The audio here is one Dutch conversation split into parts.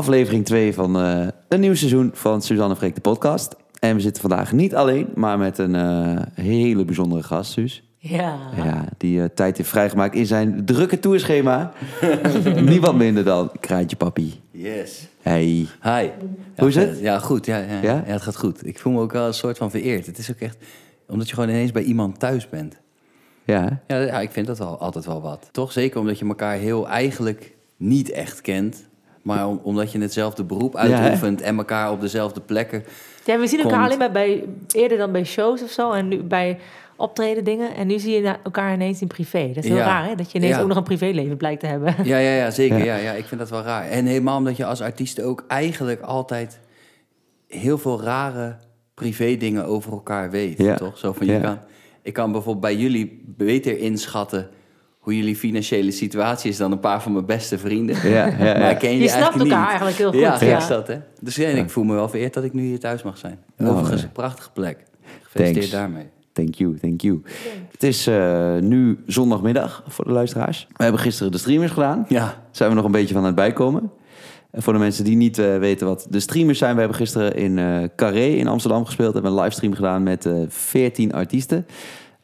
aflevering 2 van eh, een nieuw seizoen van Suzanne Freek de podcast. En we zitten vandaag niet alleen, maar met een eh, hele bijzondere gast, Suus. Ja. Ja, die eh, tijd heeft vrijgemaakt in zijn drukke tourschema. Niemand minder dan Kraantje Papi. Yes. Hey. Hi. Hoe is Ja, het? Ja, goed. Ja, ja, Ja? ja? het gaat goed. Ik voel me ook wel een soort van vereerd. Het is ook echt... Omdat je gewoon ineens bij iemand thuis bent. Ja? Ja, ja ik vind dat wel, altijd wel wat. Toch? Zeker omdat je elkaar heel eigenlijk niet echt kent. Maar om- omdat je hetzelfde beroep Ja, uitoefent en elkaar op dezelfde plekken... ja, we zien elkaar Komt. alleen maar bij, eerder dan bij shows of zo. En nu bij optreden dingen. En nu zie je elkaar ineens in privé. Dat is heel Ja. raar, hè? Dat je ineens Ja. ook nog een privéleven blijkt te hebben. Ja, ja, ja zeker. Ja. Ja. Ja, ik vind dat wel raar. En helemaal omdat je als artiest ook eigenlijk altijd heel veel rare privé dingen over elkaar weet. Ja. Toch? Zo van, je Ja. kan, ik kan bijvoorbeeld bij jullie beter inschatten hoe jullie financiële situatie is dan een paar van mijn beste vrienden. Ja, ja, ja. Maar ik ken je, Je snapt eigenlijk elkaar niet. eigenlijk heel goed, Ja, ja. is dat, hè? Dus ja, en ik voel me wel vereerd dat ik nu hier thuis mag zijn. Nou, Overigens, een prachtige plek. Gefeliciteerd thanks. daarmee. Thank you, thank you. Het is eh, nu zondagmiddag voor de luisteraars. We hebben gisteren de streamers gedaan. Ja, zijn we nog een beetje van aan het bijkomen. En voor de mensen die niet eh, weten wat de streamers zijn, we hebben gisteren in eh Carré in Amsterdam gespeeld. We hebben een livestream gedaan met eh 14 artiesten.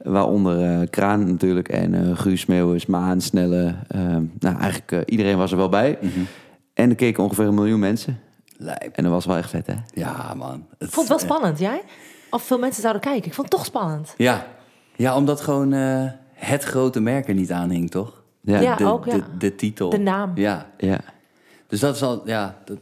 Waaronder eh, Kraan natuurlijk en eh Guus Meeuwis, Maan, Snelle. eh, nou, eigenlijk eh, iedereen was er wel bij. Mhm. En er keken ongeveer een miljoen mensen. lijp. En dat was wel echt vet, hè? Ja, man. Het- Ik vond het wel spannend, jij? Of veel mensen zouden kijken. Ik vond het toch spannend. Ja, ja omdat gewoon eh, het grote merk er niet aan hing, toch? Ja. Ja. de, ook, ja. De, de titel. De naam. Ja, Ja. dus dat is al, ja, dat,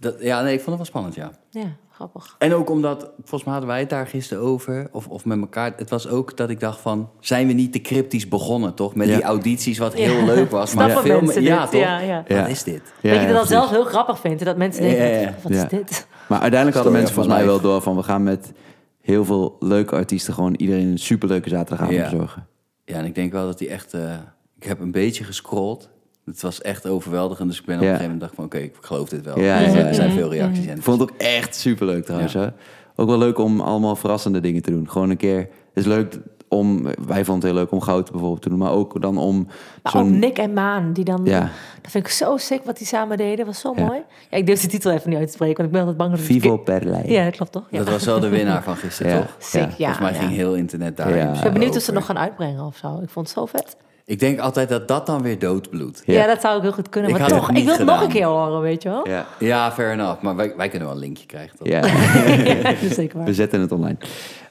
dat, ja, nee, ik vond het wel spannend, ja. Ja, grappig. En ook omdat, volgens mij hadden wij het daar gisteren over, of, of met elkaar. Het was ook dat ik dacht van, zijn we niet te cryptisch begonnen, toch? Met Ja. die audities, wat heel Ja. leuk was. Maar veel mensen ja, dit? toch? Ja, ja. Ja. Wat is dit? Ja, dat je dat precies. zelf heel grappig vindt. En dat mensen denken, ja, ja. wat Ja. is dit? Maar uiteindelijk hadden mensen volgens mij wel door van... we gaan met heel veel leuke artiesten gewoon iedereen een superleuke zaterdagavond Ja. verzorgen. Ja, en ik denk wel dat die echt... eh, ik heb een beetje gescrolld. Het was echt overweldigend. Dus ik ben op een gegeven moment dacht van... Oké, ik geloof dit wel. Ja, er, ja. er zijn veel reacties. En Ik vond het ook echt superleuk trouwens. Ja. Hè? Ook wel leuk om allemaal verrassende dingen te doen. Gewoon een keer. Het is leuk om. Wij vonden het heel leuk om goud bijvoorbeeld te doen. Maar ook dan om Maar ook zo'n. Nick en Maan, die dan... Ja. Dat vind ik zo sick wat die samen deden. was zo Ja. mooi. Ja, ik durf de titel even niet uit te spreken, want ik ben altijd bang dat het Vivo per lijn. Ja, dat klopt toch? Ja. Dat was wel de winnaar van gisteren, Ja. toch? Sick, ja. Volgens mij ja. ging heel internet daar. Ja. Ik ben benieuwd of ze het nog gaan uitbrengen of zo. Ik vond het zo vet. Ik denk altijd dat dat dan weer doodbloedt. Ja. Ja, dat zou ik heel goed kunnen. Ik maar toch, ik wil het nog een keer horen, weet je wel? Ja. Ja, fair enough. Maar wij, wij kunnen wel een linkje krijgen, toch? ja. Zeker waar. We zetten het online.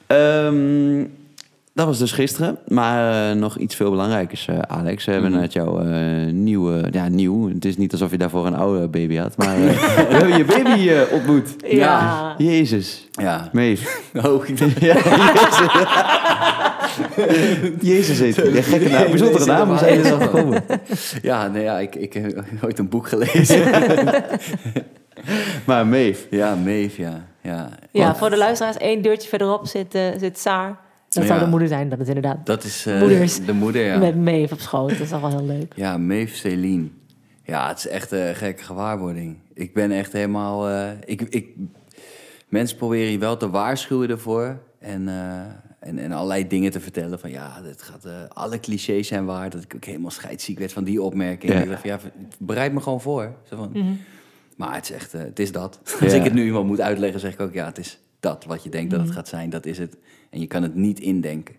Ehm, dat was dus gisteren. Maar eh, nog iets veel belangrijkers, eh, Alex. We hebben Mhm. net jouw eh, nieuwe... Ja, nieuw. Het is niet alsof je daarvoor een oude baby had. Maar eh, we hebben je baby eh, ontmoet. Ja. Jezus. Ja. Mees. Oh, Ja, Jezus. Jezus heet. Ja, gekke naam. Bijzondere naam. Hoe zijn je er zo gekomen? ja, nee, ja ik, ik heb ooit een boek gelezen. Maar Meef. ja, Maeve, ja. Ja, Ja, Want voor de luisteraars, één deurtje verderop zit, eh, zit Saar. Dat zou de moeder zijn, dat is inderdaad. Dat is eh, Moeders. de moeder, ja. Met Maeve op schoot, dat is toch wel heel leuk. Ja, Maeve Celine. Ja, het is echt een gekke gewaarwording. Ik ben echt helemaal... eh, ik, ik, mensen proberen je wel te waarschuwen ervoor. En, eh, en, en allerlei dingen te vertellen. Van ja, dit gaat, eh, alle clichés zijn waar. Dat ik ook helemaal scheidsziek werd van die opmerking. Ja. Ik dacht van ja, bereid me gewoon voor. Zo van, Mhm. Maar het is echt, eh, het is dat. Ja. Als ik het nu iemand moet uitleggen, zeg ik ook ja, het is dat. Wat je denkt dat het Mhm. gaat zijn, dat is het. En je kan het niet indenken.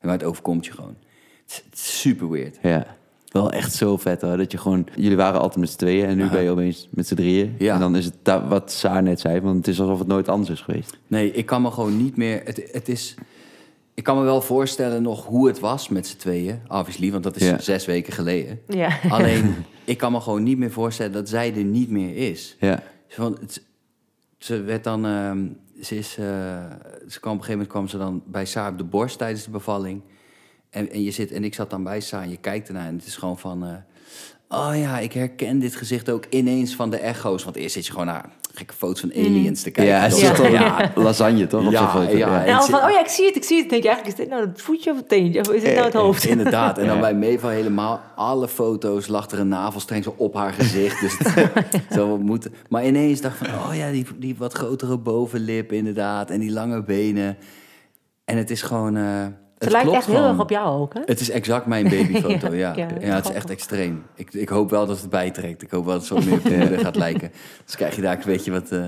Maar het overkomt je gewoon. Het is, het is super weird. Ja. Wel echt zo vet hoor. Dat je gewoon... Jullie waren altijd met z'n tweeën. En nu Aha. ben je opeens met z'n drieën. Ja. En dan is het wat Saar net zei. Want het is alsof het nooit anders is geweest. Nee, ik kan me gewoon niet meer. Het, het is. Ik kan me wel voorstellen nog hoe het was met z'n tweeën. Obviously, want dat is Ja. zes weken geleden. Ja. Alleen, ik kan me gewoon niet meer voorstellen dat zij er niet meer is. Ja. Van, het, ze werd dan. ehm, ze, is, eh, ze kwam op een gegeven moment kwam ze dan bij Saar op de borst tijdens de bevalling. En, en je zit en ik zat dan bij Saar en je kijkt ernaar en het is gewoon van. eh, oh ja, ik herken dit gezicht ook ineens van de echo's. Want eerst zit je gewoon naar gekke foto's van aliens te kijken. Ja, toch? Ja. ja. lasagne toch? Op Ja, zo'n foto. ja. En van, oh ja, ik zie het, ik zie het. Dan denk je eigenlijk, is dit nou het voetje of het teentje? Of is dit nou het hoofd? Inderdaad. En dan Ja. bij Meva helemaal, alle foto's lag er een navelstreng zo op haar gezicht. Dus het zou moeten. Maar ineens dacht ik van, oh ja, die, die wat grotere bovenlip inderdaad. En die lange benen. En het is gewoon, eh, Het lijkt klopt echt heel erg op jou ook, hè? Het is exact mijn babyfoto, Ja, ja. het is echt extreem. Ik, ik hoop wel dat het bijtrekt. Ik hoop wel dat het zo meer op gaat lijken. Dus krijg je daar een beetje wat eh,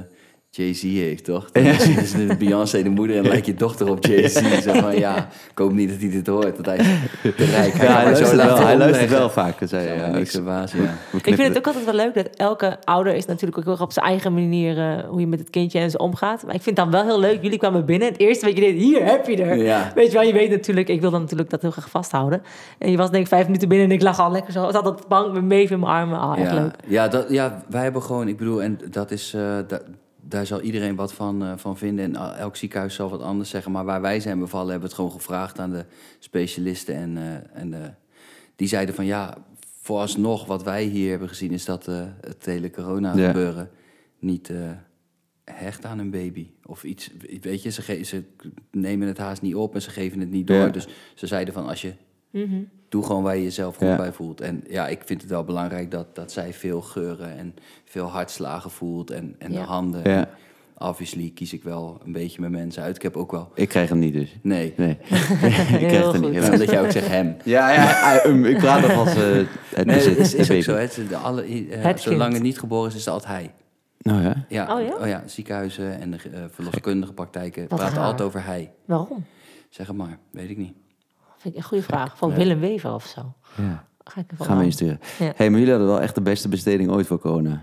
Jay-Z heeft, toch? Dan is, de Beyoncé de moeder en lijkt je dochter op Jay-Z. Zeg maar, ja, ik hoop niet dat hij dit hoort. Dat hij te rijk. Ja, hij luistert wel, hij luistert wel vaak. Dat zei, Ja, ja, niks ik- verbazen, ja. Ik vind het ook altijd wel leuk dat elke ouder is natuurlijk ook heel erg op zijn eigen manier eh, hoe je met het kindje en zo omgaat. Maar ik vind het dan wel heel leuk. Jullie kwamen binnen. Het eerste wat je deed, hier heb je er. Ja. Weet je wel, je weet natuurlijk, ik wil dan natuurlijk dat heel graag vasthouden. En je was denk ik vijf minuten binnen en ik lag al lekker zo. Ik zat op de bank met Maeve in mijn armen. Ah, echt ja, leuk. Ja, dat, ja, wij hebben gewoon, ik bedoel, en dat is, eh, da- daar zal iedereen wat van, eh, van vinden. En a- elk ziekenhuis zal wat anders zeggen. Maar waar wij zijn bevallen, hebben we het gewoon gevraagd aan de specialisten. En, eh, en eh, die zeiden van ja, vooralsnog wat wij hier hebben gezien, is dat eh, het hele corona Ja. gebeuren niet eh, hecht aan een baby. Of iets, weet je, ze, ze nemen het haast niet op en ze geven het niet door. Ja. Dus ze zeiden van als je Mhm. doe gewoon waar je jezelf goed Ja. bij voelt. En ja, ik vind het wel belangrijk dat, dat zij veel geuren en veel hartslagen voelt. En, en Ja. de handen. Ja. Obviously kies ik wel een beetje mijn mensen uit. Ik heb ook wel... Ik krijg hem niet dus. Nee. Nee, ik krijg goed. niet. Ja, dat jij ook zegt hem. Ja, ja, ik praat nog als eh, het Nee, is, het is ook zo. hè. Het de alle, eh, Het zolang kind. het niet geboren is, is het altijd hij. Nou ja. Ja, Oh ja? ziekenhuizen en de eh, verloskundige praktijken Wat praten raar. altijd over hij. Waarom? Zeg het maar, weet ik niet. Vind ik een goede vraag. Van Willem Wever of zo. ja. Ga ik even Gaan we aan. insturen. Ja. hey, maar jullie hadden wel echt de beste besteding ooit voor corona.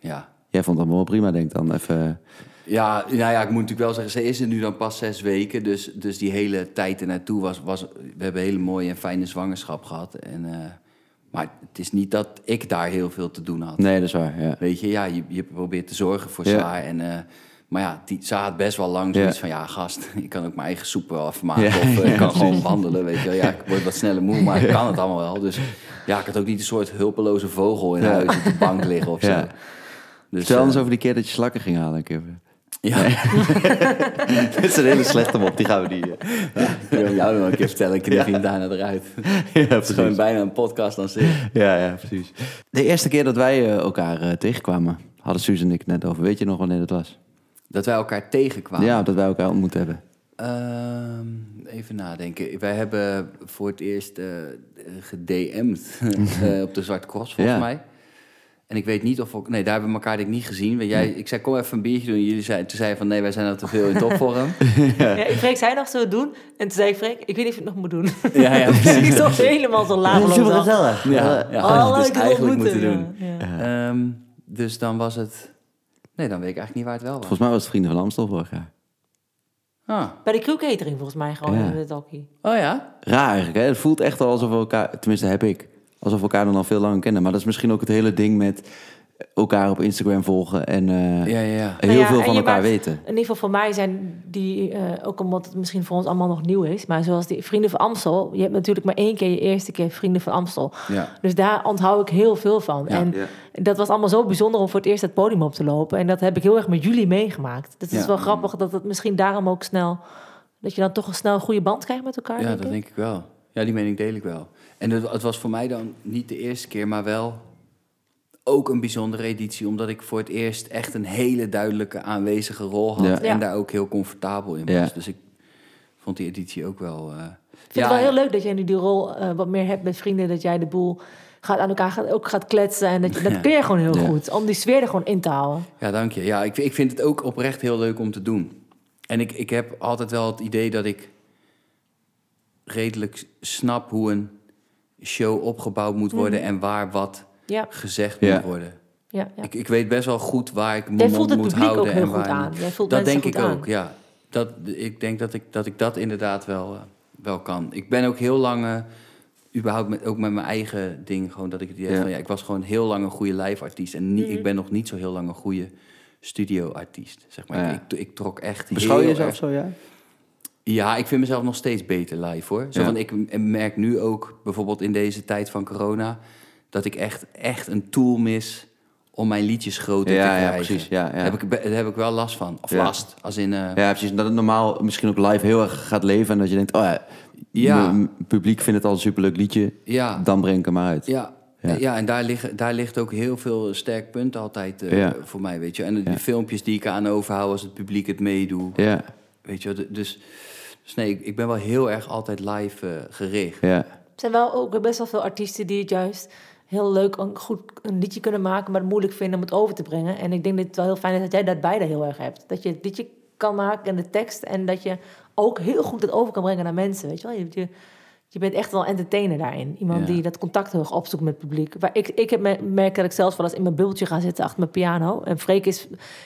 Ja. Jij vond het allemaal wel prima, denk ik dan. Even, Ja, nou ja, ik moet natuurlijk wel zeggen, ze is er nu dan pas zes weken. Dus, dus die hele tijd ernaartoe was, was... We hebben een hele mooie en fijne zwangerschap gehad. En, eh, maar het is niet dat ik daar heel veel te doen had. nee, dat is waar. Ja. Weet je, ja, je, je probeert te zorgen voor Ja. Saar. En, eh, maar ja, die, ze had best wel lang zoiets Ja. van... Ja, gast, ik kan ook mijn eigen soep wel afmaken. Ja, Of eh, ik kan precies. gewoon wandelen, weet je wel. Ja, ik word wat sneller moe, maar ik kan het allemaal wel. Dus ja, ik had ook niet een soort hulpeloze vogel in huis op de bank liggen of zo. Ja. Dus, Vertel eens eh, over die keer dat je slakken ging halen. Keer. Ja, Dit is een hele slechte mop, die gaan we niet... eh, ik wil jou nog een keer vertellen. Ik knip Ja. hem daarna eruit. ja, Het is gewoon bijna een podcast aan zich. Ja, ja, precies. De eerste keer dat wij eh, elkaar eh, tegenkwamen, hadden Suus en ik net over. Weet je nog wanneer dat was? Dat wij elkaar tegenkwamen. Ja, dat wij elkaar ontmoet hebben. Ehm, even nadenken. Wij hebben voor het eerst eh gedM'd eh, op de Zwarte Cross, volgens Ja. mij. En ik weet niet of... we- Nee, daar hebben we elkaar denk ik niet gezien. Want jij, ik zei, kom even een biertje doen. En jullie zei, toen zei je van, nee, wij zijn al te veel in topvorm. Ja, ik Freek zei nog, zullen we het doen? En toen zei ik, Freek, ik weet niet of je het nog moet doen. ja, ja, ik stond helemaal zo laag. gezellig. Ja, ja, Oh, eigenlijk moeten ja. doen. Ja. Ehm, dus dan was het... Nee, dan weet ik eigenlijk niet waar het wel was. Volgens mij was het Vrienden van Amstel vorig jaar. Ah. Bij de crew catering volgens mij gewoon Ja. in het hockey. Oh ja? Raar eigenlijk, hè? Het voelt echt al alsof we elkaar... Tenminste, heb ik. Alsof we elkaar dan al veel langer kennen. Maar dat is misschien ook het hele ding met elkaar op Instagram volgen... en eh, Ja, ja, ja. heel Nou ja, veel van elkaar maakt- weten. In ieder geval voor mij zijn die, eh, ook omdat het misschien voor ons allemaal nog nieuw is, maar zoals die Vrienden van Amstel, je hebt natuurlijk maar één keer je eerste keer Vrienden van Amstel. ja. Dus daar onthoud ik heel veel van. Ja. en dat was allemaal zo bijzonder om voor het eerst het podium op te lopen. En dat heb ik heel erg met jullie meegemaakt. Dat is Ja. wel grappig dat het misschien daarom ook snel, dat je dan toch een snel een goede band krijgt met elkaar. Ja, denk dat ik. denk ik wel. Ja, die mening deel ik wel. En het, het was voor mij dan niet de eerste keer, maar wel ook een bijzondere editie. Omdat ik voor het eerst echt een hele duidelijke aanwezige rol had. Ja. Ja. En daar ook heel comfortabel in was. Ja. Dus ik vond die editie ook wel... eh, Ik vind het wel heel leuk dat jij nu die rol eh, wat meer hebt met vrienden. Dat jij de boel gaat aan elkaar gaat, ook gaat kletsen. En dat, je, dat Ja. kun je gewoon heel Ja. goed. Om die sfeer er gewoon in te houden. Ja, dank je. Ja, ik, ik vind het ook oprecht heel leuk om te doen. En ik, ik heb altijd wel het idee dat ik redelijk snap hoe een show opgebouwd moet worden... en waar wat Ja, gezegd Ja. moet worden. ja, ja. Ik, ik weet best wel goed waar ik mijn mond moet publiek houden ook heel en goed waar aan. Jij voelt Dat denk ik aan. ook, ja. Dat, ik denk dat ik, dat ik dat inderdaad wel, eh, wel kan. Ik ben ook heel lang, eh, überhaupt met, ook met mijn eigen ding, gewoon dat ik het idee Ja. van ja, ik was gewoon heel lang een goede live artiest. En niet, Mhm. ik ben nog niet zo heel lang een goede studio-artiest. Zeg maar. Ja. ik, ik, ik trok echt Beschouw je heel jezelf erg- zo, ja? Ja, ik vind mezelf nog steeds beter live hoor. Zo Ja. van, ik merk nu ook, bijvoorbeeld in deze tijd van corona, dat ik echt, echt een tool mis om mijn liedjes groter te krijgen. ja, precies. Ja, ja. Daar, heb ik, daar heb ik wel last van. Of Ja. last, als in... eh, Ja, precies. Dat het normaal misschien ook live heel erg gaat leven. En dat je denkt, oh ja, publiek vindt het al een superleuk liedje. ja, Dan breng ik hem maar uit. ja, Ja. ja. en daar, liggen, daar ligt ook heel veel sterk punten altijd eh, Ja. voor mij, weet je. En de Ja. filmpjes die ik aan overhoud als het publiek het meedoet, Ja, weet je. wel. Dus, dus nee, ik, ik ben wel heel erg altijd live eh, gericht. Ja. Er zijn wel ook best wel veel artiesten die het juist heel leuk en goed een liedje kunnen maken, maar het moeilijk vinden om het over te brengen. En ik denk dat het wel heel fijn is dat jij dat beide heel erg hebt. Dat je het liedje kan maken en de tekst en dat je ook heel goed het over kan brengen naar mensen. Weet je wel? Je, je, je bent echt wel entertainer daarin. Iemand Ja. die dat contact heel erg opzoekt met het publiek. Waar ik, ik heb me- merk dat ik zelfs wel eens in mijn bubbeltje ga zitten achter mijn piano. En Freek is,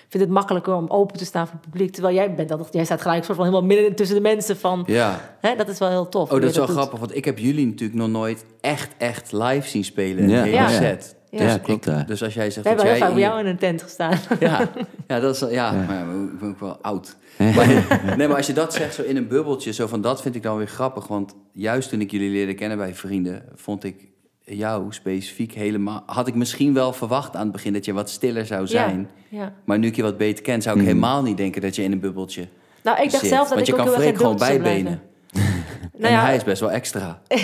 vindt het makkelijker om open te staan voor het publiek. Terwijl jij bent dat, jij staat gelijk soort van helemaal midden tussen de mensen van. Ja. Hè, dat is wel heel tof. Oh, dat is wel grappig, want ik heb jullie natuurlijk nog nooit echt, echt live zien spelen. Een Ja. set. Ja. Dus Ja, klopt, ik- dus als jij zegt We hebben dat heel jij vaak bij in jou in een tent gestaan. Ja, ja, dat is, ja, Ja. maar ja, ik ben ook wel oud. Maar, nee, maar als je dat zegt zo in een bubbeltje, zo van dat vind ik dan weer grappig. Want juist toen ik jullie leerde kennen bij vrienden, vond ik jou specifiek helemaal... Had ik misschien wel verwacht aan het begin dat je wat stiller zou zijn. Ja. Maar nu ik je wat beter ken, zou ik Mhm. helemaal niet denken dat je in een bubbeltje Nou, ik dacht zit. zelf dat Want ik je ook kan heel erg gewoon bijbenen. Nou en ja. hij is best wel extra.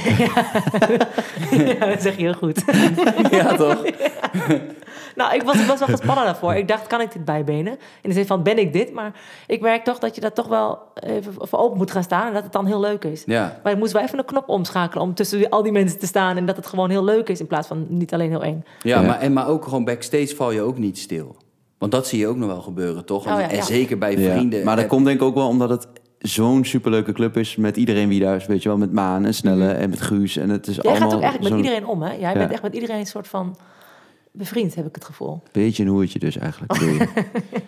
ja, dat zeg je heel goed. ja, toch? nou, ik was, ik was wel gespannen daarvoor. Ik dacht, kan ik dit bijbenen? In de zin van, ben ik dit? Maar ik merk toch dat je dat toch wel even voor open moet gaan staan. En dat het dan heel leuk is. Ja. Maar ik moest wel even een knop omschakelen om tussen al die mensen te staan. En dat het gewoon heel leuk is in plaats van niet alleen heel eng. Ja, Ja. Maar, en, maar ook gewoon backstage val je ook niet stil. Want dat zie je ook nog wel gebeuren, toch? En, Oh ja, en zeker bij Ja. vrienden. Maar dat heb- komt denk ik ook wel omdat het zo'n superleuke club is met iedereen wie daar is. Weet je wel, met Maan en Snelle en met Guus. En het is Mhm. Jij allemaal gaat ook eigenlijk met iedereen om, hè? Jij Ja. bent echt met iedereen een soort van bevriend, heb ik het gevoel. beetje een hoertje dus eigenlijk.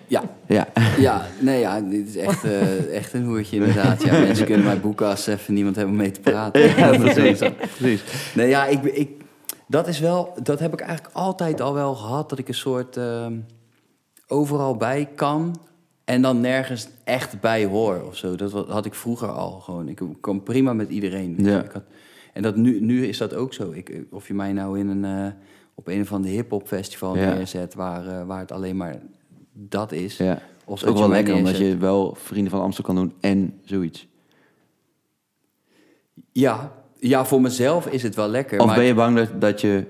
Ja, ja. Ja, nee, ja, dit is echt, eh, echt een hoertje inderdaad. Ja, mensen kunnen mij boeken als ze even niemand hebben om mee te praten. ja, precies. precies. Nee, ja, ik, ik, dat is wel, dat heb ik eigenlijk altijd al wel gehad, dat ik een soort ehm, overal bij kan en dan nergens echt bij hoor of zo. Dat had ik vroeger al gewoon. Ik kwam prima met iedereen. Ja. Ik had, en dat nu, nu is dat ook zo. Ik, of je mij nou in een, eh, op een of andere hip-hop festival Ja. neerzet waar, eh, waar het alleen maar dat is. Ja. Of is ook wel lekker omdat je wel Vrienden van Amstel kan doen en zoiets. Ja, ja, voor mezelf is het wel lekker. Of maar ben je bang dat, dat je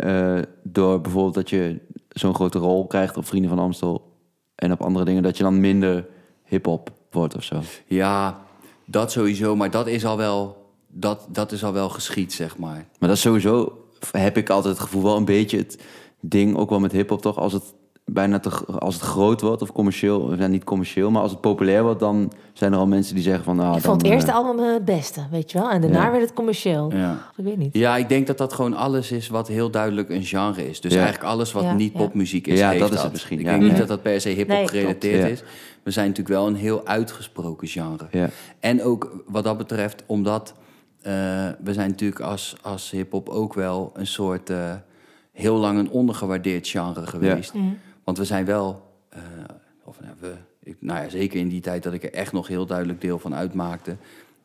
eh, door bijvoorbeeld dat je zo'n grote rol krijgt op Vrienden van Amstel en op andere dingen, dat je dan minder hip-hop wordt of zo? Ja, dat sowieso. Maar dat is al wel, dat, dat is al wel geschied, zeg maar. Maar dat is sowieso, heb ik altijd het gevoel, wel een beetje het ding, ook wel met hip-hop toch, als het bijna te, gro- als het groot wordt of commercieel, of ja, niet commercieel, maar als het populair wordt, dan zijn er al mensen die zeggen van, nou, ik vond het dan, eerste eh, album eh, het beste, weet je wel. En daarna Ja. werd het commercieel. Ja. Ik weet niet. ja, ik denk dat dat gewoon alles is wat heel duidelijk een genre is. Dus Ja. eigenlijk alles wat Ja, niet ja. popmuziek is, Ja, heeft dat is het misschien, Ik ja. denk niet dat dat per se hip-hop Nee, gerelateerd is. We zijn natuurlijk wel een heel uitgesproken genre. Ja, En ook wat dat betreft, omdat eh, we zijn natuurlijk als, als hip-hop ook wel een soort eh, heel lang een ondergewaardeerd genre geweest. Mhm. Want we zijn wel, eh, of nou, we, ik, nou ja, zeker in die tijd dat ik er echt nog heel duidelijk deel van uitmaakte,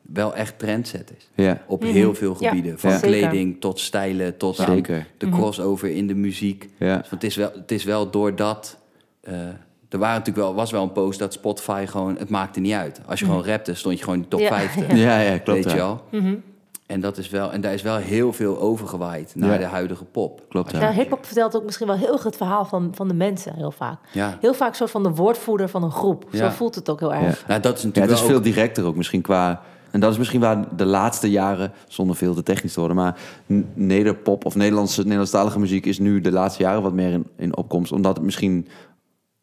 wel echt trendsetters. ja, Op Mhm. heel veel Ja, gebieden. Van ja. Kleding tot stijlen, tot zeker. de crossover in de muziek. Ja. Dus het, is wel, het is wel doordat... eh er waren natuurlijk wel, was wel een post dat Spotify gewoon... Het maakte niet uit. Als je gewoon rapte, stond je gewoon in de top Ja, 50. Ja, ja, klopt. Weet je? Mhm. En, dat is wel, en daar is wel heel veel overgewaaid naar Ja. de huidige pop. Klopt, ja. Hip-hop vertelt ook misschien wel heel goed het verhaal van, van de mensen, heel vaak. Ja. Heel vaak soort van de woordvoerder van een groep. Zo Ja. voelt het ook heel Ja. erg. Nou, dat is Ja, natuurlijk het is veel directer ook misschien qua... En dat is misschien waar de laatste jaren, zonder veel te technisch te worden... maar nederpop of Nederlandse, Nederlandstalige muziek is nu de laatste jaren wat meer in, in opkomst. Omdat het misschien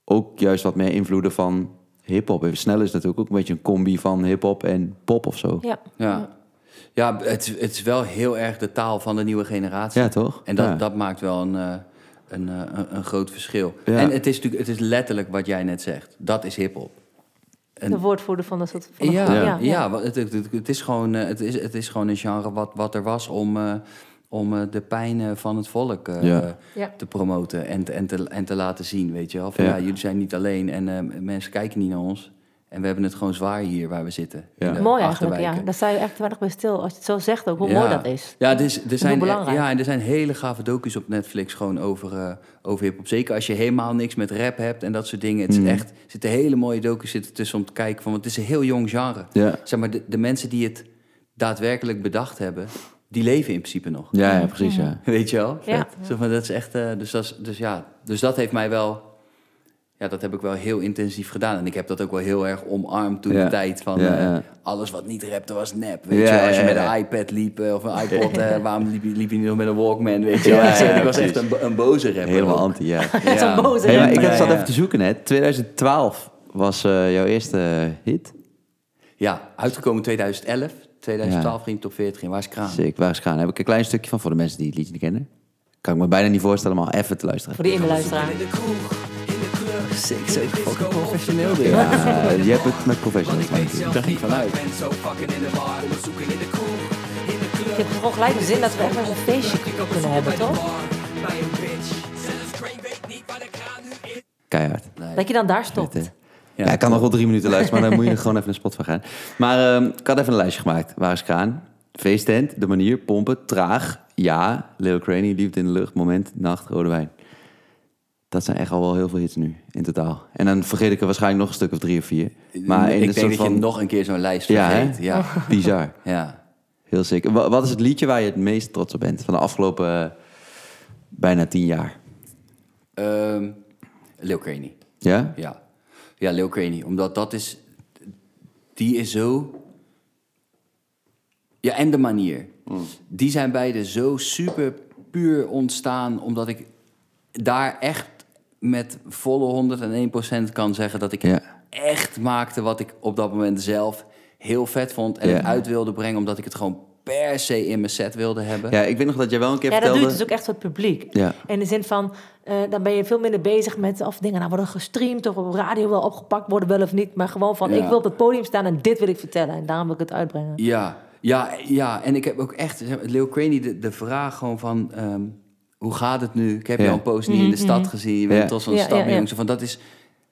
ook juist wat meer invloeden van hip-hop heeft. Snel is natuurlijk ook een beetje een combi van hip-hop en pop of zo. Ja. Ja, ja het, is- het is wel heel erg de taal van de nieuwe generatie. Ja, toch? En dat, Ja. dat maakt wel een, eh, een, eh, een, een groot verschil. Ja. En het is natuurlijk het is letterlijk wat jij net zegt. Dat is hip-hop. En- De woordvoerder van de soort van Ja, ja, ja. want het, het, het, is gewoon, eh, het, is, het is gewoon een genre wat, wat er was om, eh, om eh, de pijn van het volk eh, Ja. Te promoten en, te- en, te, en te laten zien, weet je wel. Van, Ja. ja. jullie zijn niet alleen en eh, mensen kijken niet naar ons. En we hebben het gewoon zwaar hier waar we zitten. Ja. in de Mooi eigenlijk, ja. Daar sta je echt weinig bij stil. Als je het zo zegt ook, hoe Ja. mooi dat is. Ja, dus, er zijn, belangrijk. ja, en er zijn hele gave docu's op Netflix gewoon over, eh over hip-hop. Zeker als je helemaal niks met rap hebt en dat soort dingen. Het is Mhm. echt, er zitten hele mooie docu's zitten tussen om te kijken van, want het is een heel jong genre. Ja, Zeg maar, de, de mensen die het daadwerkelijk bedacht hebben, die leven in principe nog. ja, ja precies, ja. Weet je wel? Ja. Zo van, dat is echt, eh, dus, dat is, dus ja, dus dat heeft mij wel ja, dat heb ik wel heel intensief gedaan. En ik heb dat ook wel heel erg omarmd toen Ja. de tijd van... Ja, eh, alles wat niet rapte was nep. Weet Ja, je. Als je ja, met ja. een iPad liep eh, of een iPod... eh, waarom liep je, liep je niet nog met een Walkman, weet je wel. Ja, ja, ik was echt een, een boze rapper. Helemaal ook. anti, ja. Ja. Zo'n boze Hey, maar ik heb zat even te zoeken net. 2012 was eh, jouw eerste hit. Ja, uitgekomen 2011. 2012 ging top 40 in. Waar is Kraan? Zeker, waar is gaan? Daar heb ik een klein stukje van voor de mensen die het liedje niet kennen. Kan ik me bijna niet voorstellen, maar even te luisteren. Voor die inluisteraar. Sick, zo fucking professioneel dit. Ja, je hebt het met professionals. ik- Daar ging ik vanuit. Ik heb gewoon gelijk de zin dat we echt een feestje kunnen hebben, toch? Keihard. Dat je dan daar stopt. Ja, ik kan nog wel drie minuten luisteren, maar dan moet je gewoon even naar Spotify gaan. Maar ehm, ik had even een lijstje gemaakt. Waar is Kraan? Feesttent, De Manier, Pompen, Traag, Ja, Leo Craney, Liefde in de Lucht, Moment, Nacht, Rode Wijn. Dat zijn echt al wel heel veel hits nu, in totaal. En dan vergeet ik er waarschijnlijk nog een stuk of drie of vier. Maar in ik de denk soort dat van... je nog een keer zo'n lijst vergeet. Ja, Bizar. ja. Heel zeker. Wa- Wat is het liedje waar je het meest trots op bent van de afgelopen eh, bijna tien jaar? Ehm Lil Craney. Ja? Ja. Ja, Lil Craney. Omdat dat is... Die is zo... Ja, en de manier. Die zijn beide zo super puur ontstaan... omdat ik daar echt met volle 101% kan zeggen... dat ik Ja. echt maakte wat ik op dat moment zelf heel vet vond... en Ja. uit wilde brengen... omdat ik het gewoon per se in mijn set wilde hebben. Ja, ik weet nog dat jij wel een keer Ja, dat doe vertelde... je dus ook echt voor het publiek. Ja. In de zin van, eh, dan ben je veel minder bezig met of dingen nou worden gestreamd of op radio wel opgepakt worden wel of niet. Maar gewoon van, Ja. ik wil op het podium staan en dit wil ik vertellen. En daarom wil ik het uitbrengen. Ja, ja, ja. En ik heb ook echt, Leo Craney, de, de vraag gewoon van... ehm, hoe gaat het nu? Ik heb Ja. jou een post niet in de stad gezien. Je bent Mhm, Ja, stad. Van, dat is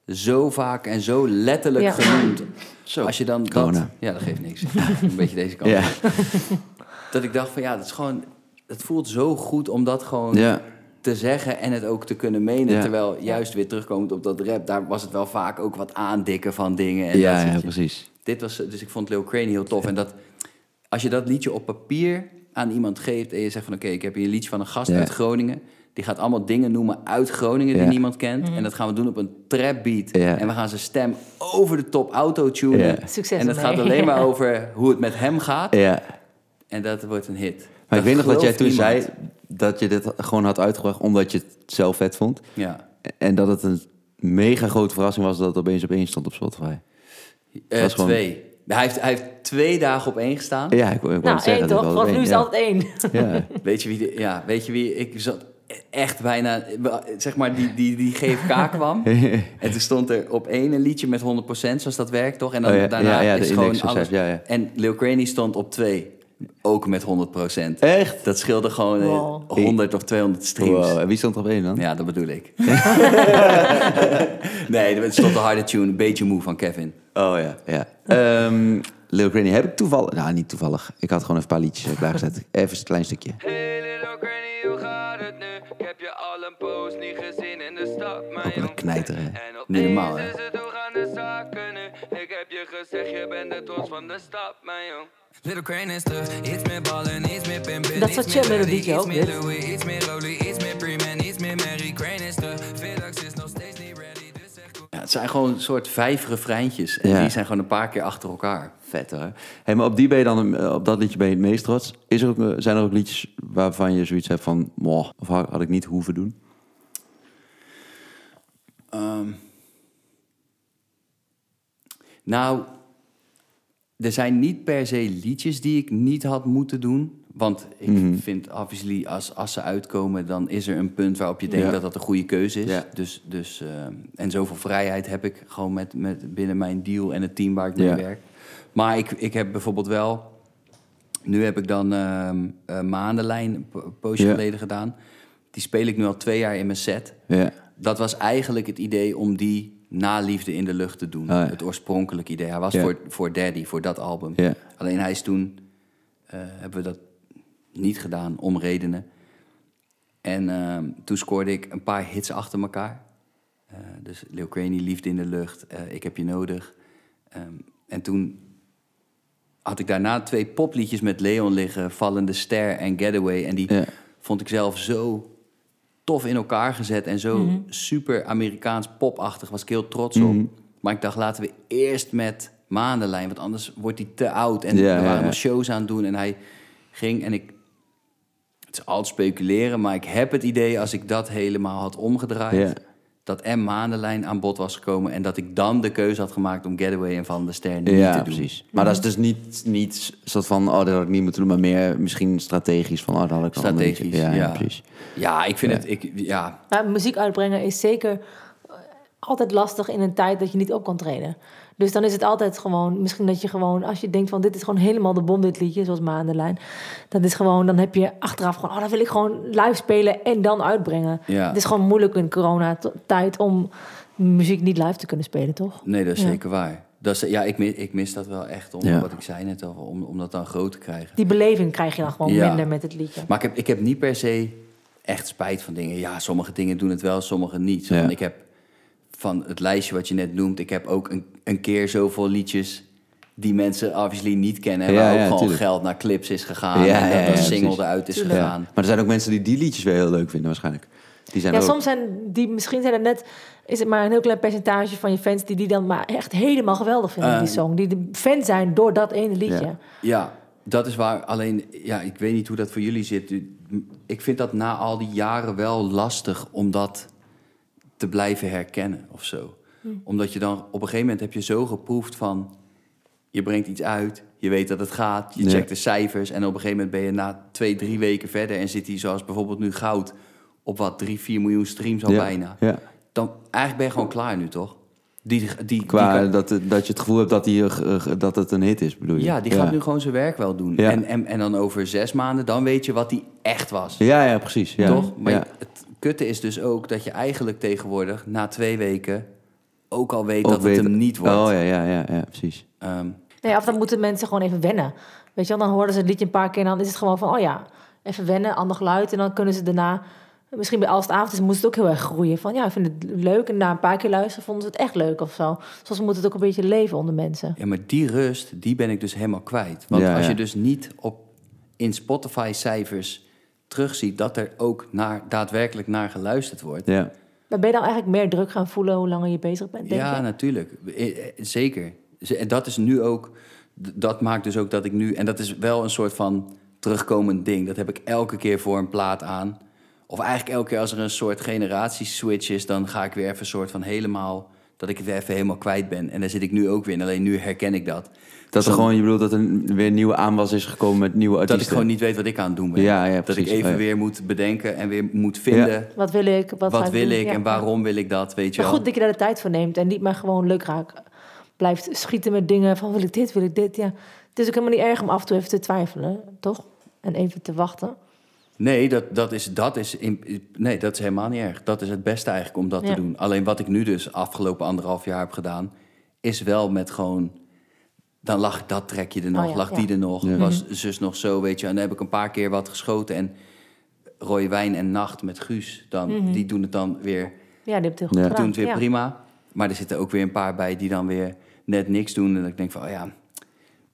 zo vaak en zo letterlijk Ja. genoemd. Zo, Als je dan dat... corona. Ja, dat geeft niks. een beetje deze kant. Ja. Dat ik dacht van, ja, dat is gewoon... Het voelt zo goed om dat gewoon Ja. te zeggen en het ook te kunnen menen. Ja. Terwijl juist weer terugkomend op dat rap... daar was het wel vaak ook wat aandikken van dingen. En Ja, ja, precies. Dit was, dus ik vond Lil Craney heel tof. En dat, als je dat liedje op papier aan iemand geeft... en je zegt van oké, ik heb hier een liedje van een gast Ja. uit Groningen... die gaat allemaal dingen noemen uit Groningen die Ja. niemand kent. En dat gaan we doen op een trap beat. Ja. En we gaan zijn stem over de top autotunen. Ja. Succes En het ermee. gaat alleen maar over hoe het met hem gaat. Ja. En dat wordt een hit. Maar ik weet nog dat jij toen zei dat je dit gewoon had uitgebracht omdat je het zelf vet vond. Ja. En dat het een mega grote verrassing was dat het opeens op één stond op Spotify. Gewoon- Twee. Hij heeft, hij heeft twee dagen op één gestaan. Ja, ik, ik wou Nou, het zeggen. één toch? was Want nu is het altijd één. ja. Weet je wie, de- ja, weet je wie, ik zat echt bijna, zeg maar, die, die, die GFK kwam. En toen stond er op één een liedje met 100%, zoals dat werkt, toch? En dan Oh ja, daarna ja, ja, de is gewoon alles. succes, ja, ja. En Lil Craney stond op twee, ook met 100%. Echt? Dat scheelde gewoon eh, Wow. 100 of 200 streams. Wow. En wie stond er op één dan? Ja, dat bedoel ik. nee, er stond een harde tune, een beetje moe van Kevin. Oh ja, ja. Ehm Lil Craney heb ik toevallig... Nou, niet toevallig. Ik had gewoon even een paar liedjes klaargezet. Even een klein stukje. Hey little granny, hoe gaat het nu? Ik heb je al een poos niet gezien in de stad, mijn Ook wel een jong. knijter, hè? En Niet normaal, hè? Ik heb je gezegd, je bent de trots van de stad, mijn jong. Little crane is terug, iets meer ballen, iets meer pimpen. Dat is wat chill melodietje ook, dit. Iets meer Rolly, iets meer Preman, iets meer Mary. Crane is terug, Ja, het zijn gewoon een soort vijf refreintjes. En Ja. die zijn gewoon een paar keer achter elkaar. Vet hoor. Hey, maar op die ben je dan, eh, op dat liedje ben je het meest trots. Is er ook, eh, zijn er ook liedjes waarvan je zoiets hebt van, moh, of had had ik niet hoeven doen? Ehm, nou, er zijn niet per se liedjes die ik niet had moeten doen. Want ik Mhm. vind, obviously, als, als ze uitkomen, dan is er een punt waarop je denkt Ja. dat dat een goede keuze is. Ja. Dus, dus, ehm, en zoveel vrijheid heb ik gewoon met, met binnen mijn deal en het team waar ik mee Ja. werk. Maar ik, ik heb bijvoorbeeld wel... Nu heb ik dan ehm eh, Maandenlijn een poosje geleden gedaan. Die speel ik nu al twee jaar in mijn set Ja. dat was eigenlijk het idee om die na Liefde in de Lucht te doen. Ja. Het oorspronkelijke idee. Hij was voor, voor Daddy, voor dat album. Alleen hij is toen... eh, hebben we dat niet gedaan, om redenen. En ehm, toen scoorde ik een paar hits achter elkaar. Eh, dus Lil Craney, Liefde in de Lucht, eh, Ik heb je nodig. Ehm, en toen had ik daarna twee popliedjes met Leon liggen... Vallende Ster en Getaway. En die Ja. vond ik zelf zo tof in elkaar gezet en zo super Amerikaans popachtig. Was ik heel trots op. Mhm. Maar ik dacht, laten we eerst met Maandenlijn, want anders wordt hij te oud. En Ja, we waren ja. nog shows aan het doen en hij ging en ik... Het is altijd speculeren, maar ik heb het idee als ik dat helemaal had omgedraaid... Ja. dat M Maandenlijn aan bod was gekomen... en dat ik dan de keuze had gemaakt om Getaway en Van der Ster niet Ja, te doen. precies. Maar dat is dus niet, niet soort van, oh, dat had ik niet moeten doen, maar meer misschien strategisch van, oh, dat had ik Strategisch, Ja, ja, ja. precies. Ja, ik vind Ja. het... Ik, ja, Maar muziek uitbrengen is zeker altijd lastig in een tijd dat je niet op kan treden. Dus dan is het altijd gewoon, misschien dat je gewoon, als je denkt van dit is gewoon helemaal de bom, dit liedje, zoals Maandenlijn. Dat is gewoon, dan heb je achteraf gewoon, oh, dan wil ik gewoon live spelen en dan uitbrengen. Ja. Het is gewoon moeilijk in coronatijd om muziek niet live te kunnen spelen, toch? nee, dat is Ja. zeker waar. Dat is, ja, ik mis, ik mis dat wel echt, om Ja. wat ik zei net al, om, om dat dan groot te krijgen. Die beleving krijg je dan gewoon Ja. minder met het liedje. Maar ik heb, ik heb niet per se echt spijt van dingen. Ja, sommige dingen doen het wel, sommige niet. Zo Ja. Ik heb van het lijstje wat je net noemt, ik heb ook een, een keer zoveel liedjes die mensen obviously niet kennen. En Ja, waar ook ja, gewoon tuurlijk. geld naar clips is gegaan. Ja, en dat ja, een ja, single precies. eruit is Tuurlijk. Ja. gegaan. Maar er zijn ook mensen die die liedjes weer heel leuk vinden waarschijnlijk. Die zijn Ja, ook... soms zijn die, misschien zijn er net, is het maar een heel klein percentage van je fans die die dan maar echt helemaal geweldig vinden, Eh. die song. Die de fan zijn door dat ene liedje. Ja. Ja, dat is waar. Alleen, ja, ik weet niet hoe dat voor jullie zit. Ik vind dat na al die jaren wel lastig om dat te blijven herkennen of zo. Omdat je dan op een gegeven moment heb je zo geproefd van... je brengt iets uit, je weet dat het gaat, je Ja. checkt de cijfers... en op een gegeven moment ben je na twee, drie weken verder... en zit hij zoals bijvoorbeeld nu Goud op wat, drie, vier miljoen streams al ja. bijna. Ja. Dan eigenlijk ben je gewoon klaar nu, toch? Die, die, die Qua kan- dat, dat je het gevoel hebt dat, die, eh, eh, dat het een hit is, bedoel je? ja, die gaat nu gewoon zijn werk wel doen. Ja. En, en, en dan over zes maanden, dan weet je wat die echt was. Ja, ja, precies. Ja. Toch? Maar ja. het kutte is dus ook dat je eigenlijk tegenwoordig na twee weken ook al weet Ook dat het hem niet wordt. Oh ja, ja, ja, ja precies. Ehm, Nee, of dan moeten mensen gewoon even wennen. Weet je wel, dan horen ze het liedje een paar keer en dan is het gewoon van, oh ja, even wennen, ander geluid. En dan kunnen ze daarna, misschien bij Als het avond is, moest het ook heel erg groeien. Van ja, ik vind het leuk. En na een paar keer luisteren vonden ze het echt leuk of zo. Zoals moet het ook een beetje leven onder mensen. ja, maar die rust, die ben ik dus helemaal kwijt. Want Ja, als ja. je dus niet op, in Spotify-cijfers terugziet dat er ook naar, daadwerkelijk naar geluisterd wordt. Ja. Maar ben je dan eigenlijk meer druk gaan voelen hoe langer je bezig bent, denk ja, je? natuurlijk. Eh, eh, Zeker. En dat is nu ook... Dat maakt dus ook dat ik nu... En dat is wel een soort van terugkomend ding. Dat heb ik elke keer voor een plaat aan. Of eigenlijk elke keer als er een soort generatieswitch is... dan ga ik weer even een soort van helemaal... dat ik het weer even helemaal kwijt ben. En daar zit ik nu ook weer in. Alleen nu herken ik dat. Dat er gewoon, je bedoelt dat er een- weer een nieuwe aanwas is gekomen met nieuwe artiesten. Dat ik gewoon niet weet wat ik aan het doen ben. Ja, ja, dat ik even ja. weer moet bedenken en weer moet vinden... Wat wil ik? Wat, wat ga wil doen? ik Ja. en waarom wil ik dat, weet je Maar wel. goed dat je daar de tijd voor neemt en niet maar gewoon leuk raak blijft schieten met dingen van wil ik dit, wil ik dit. Ja. Het is ook helemaal niet erg om af en toe even te twijfelen, toch? En even te wachten. Nee, dat, dat, is, dat, is in, nee, dat is helemaal niet erg. Dat is het beste eigenlijk om dat Ja. te doen. Alleen wat ik nu dus afgelopen anderhalf jaar heb gedaan... is wel met gewoon... Dan lag dat trekje er nog, Oh ja, lag ja. die er nog. Ja. Was zus nog zo, weet je. En dan heb ik een paar keer wat geschoten. En Rode Wijn en Nacht met Guus... Dan, die doen het dan weer, Ja, die hebt het heel goed doen het weer ja. prima. Maar er zitten ook weer een paar bij die dan weer net niks doen. En dat ik denk van, oh ja...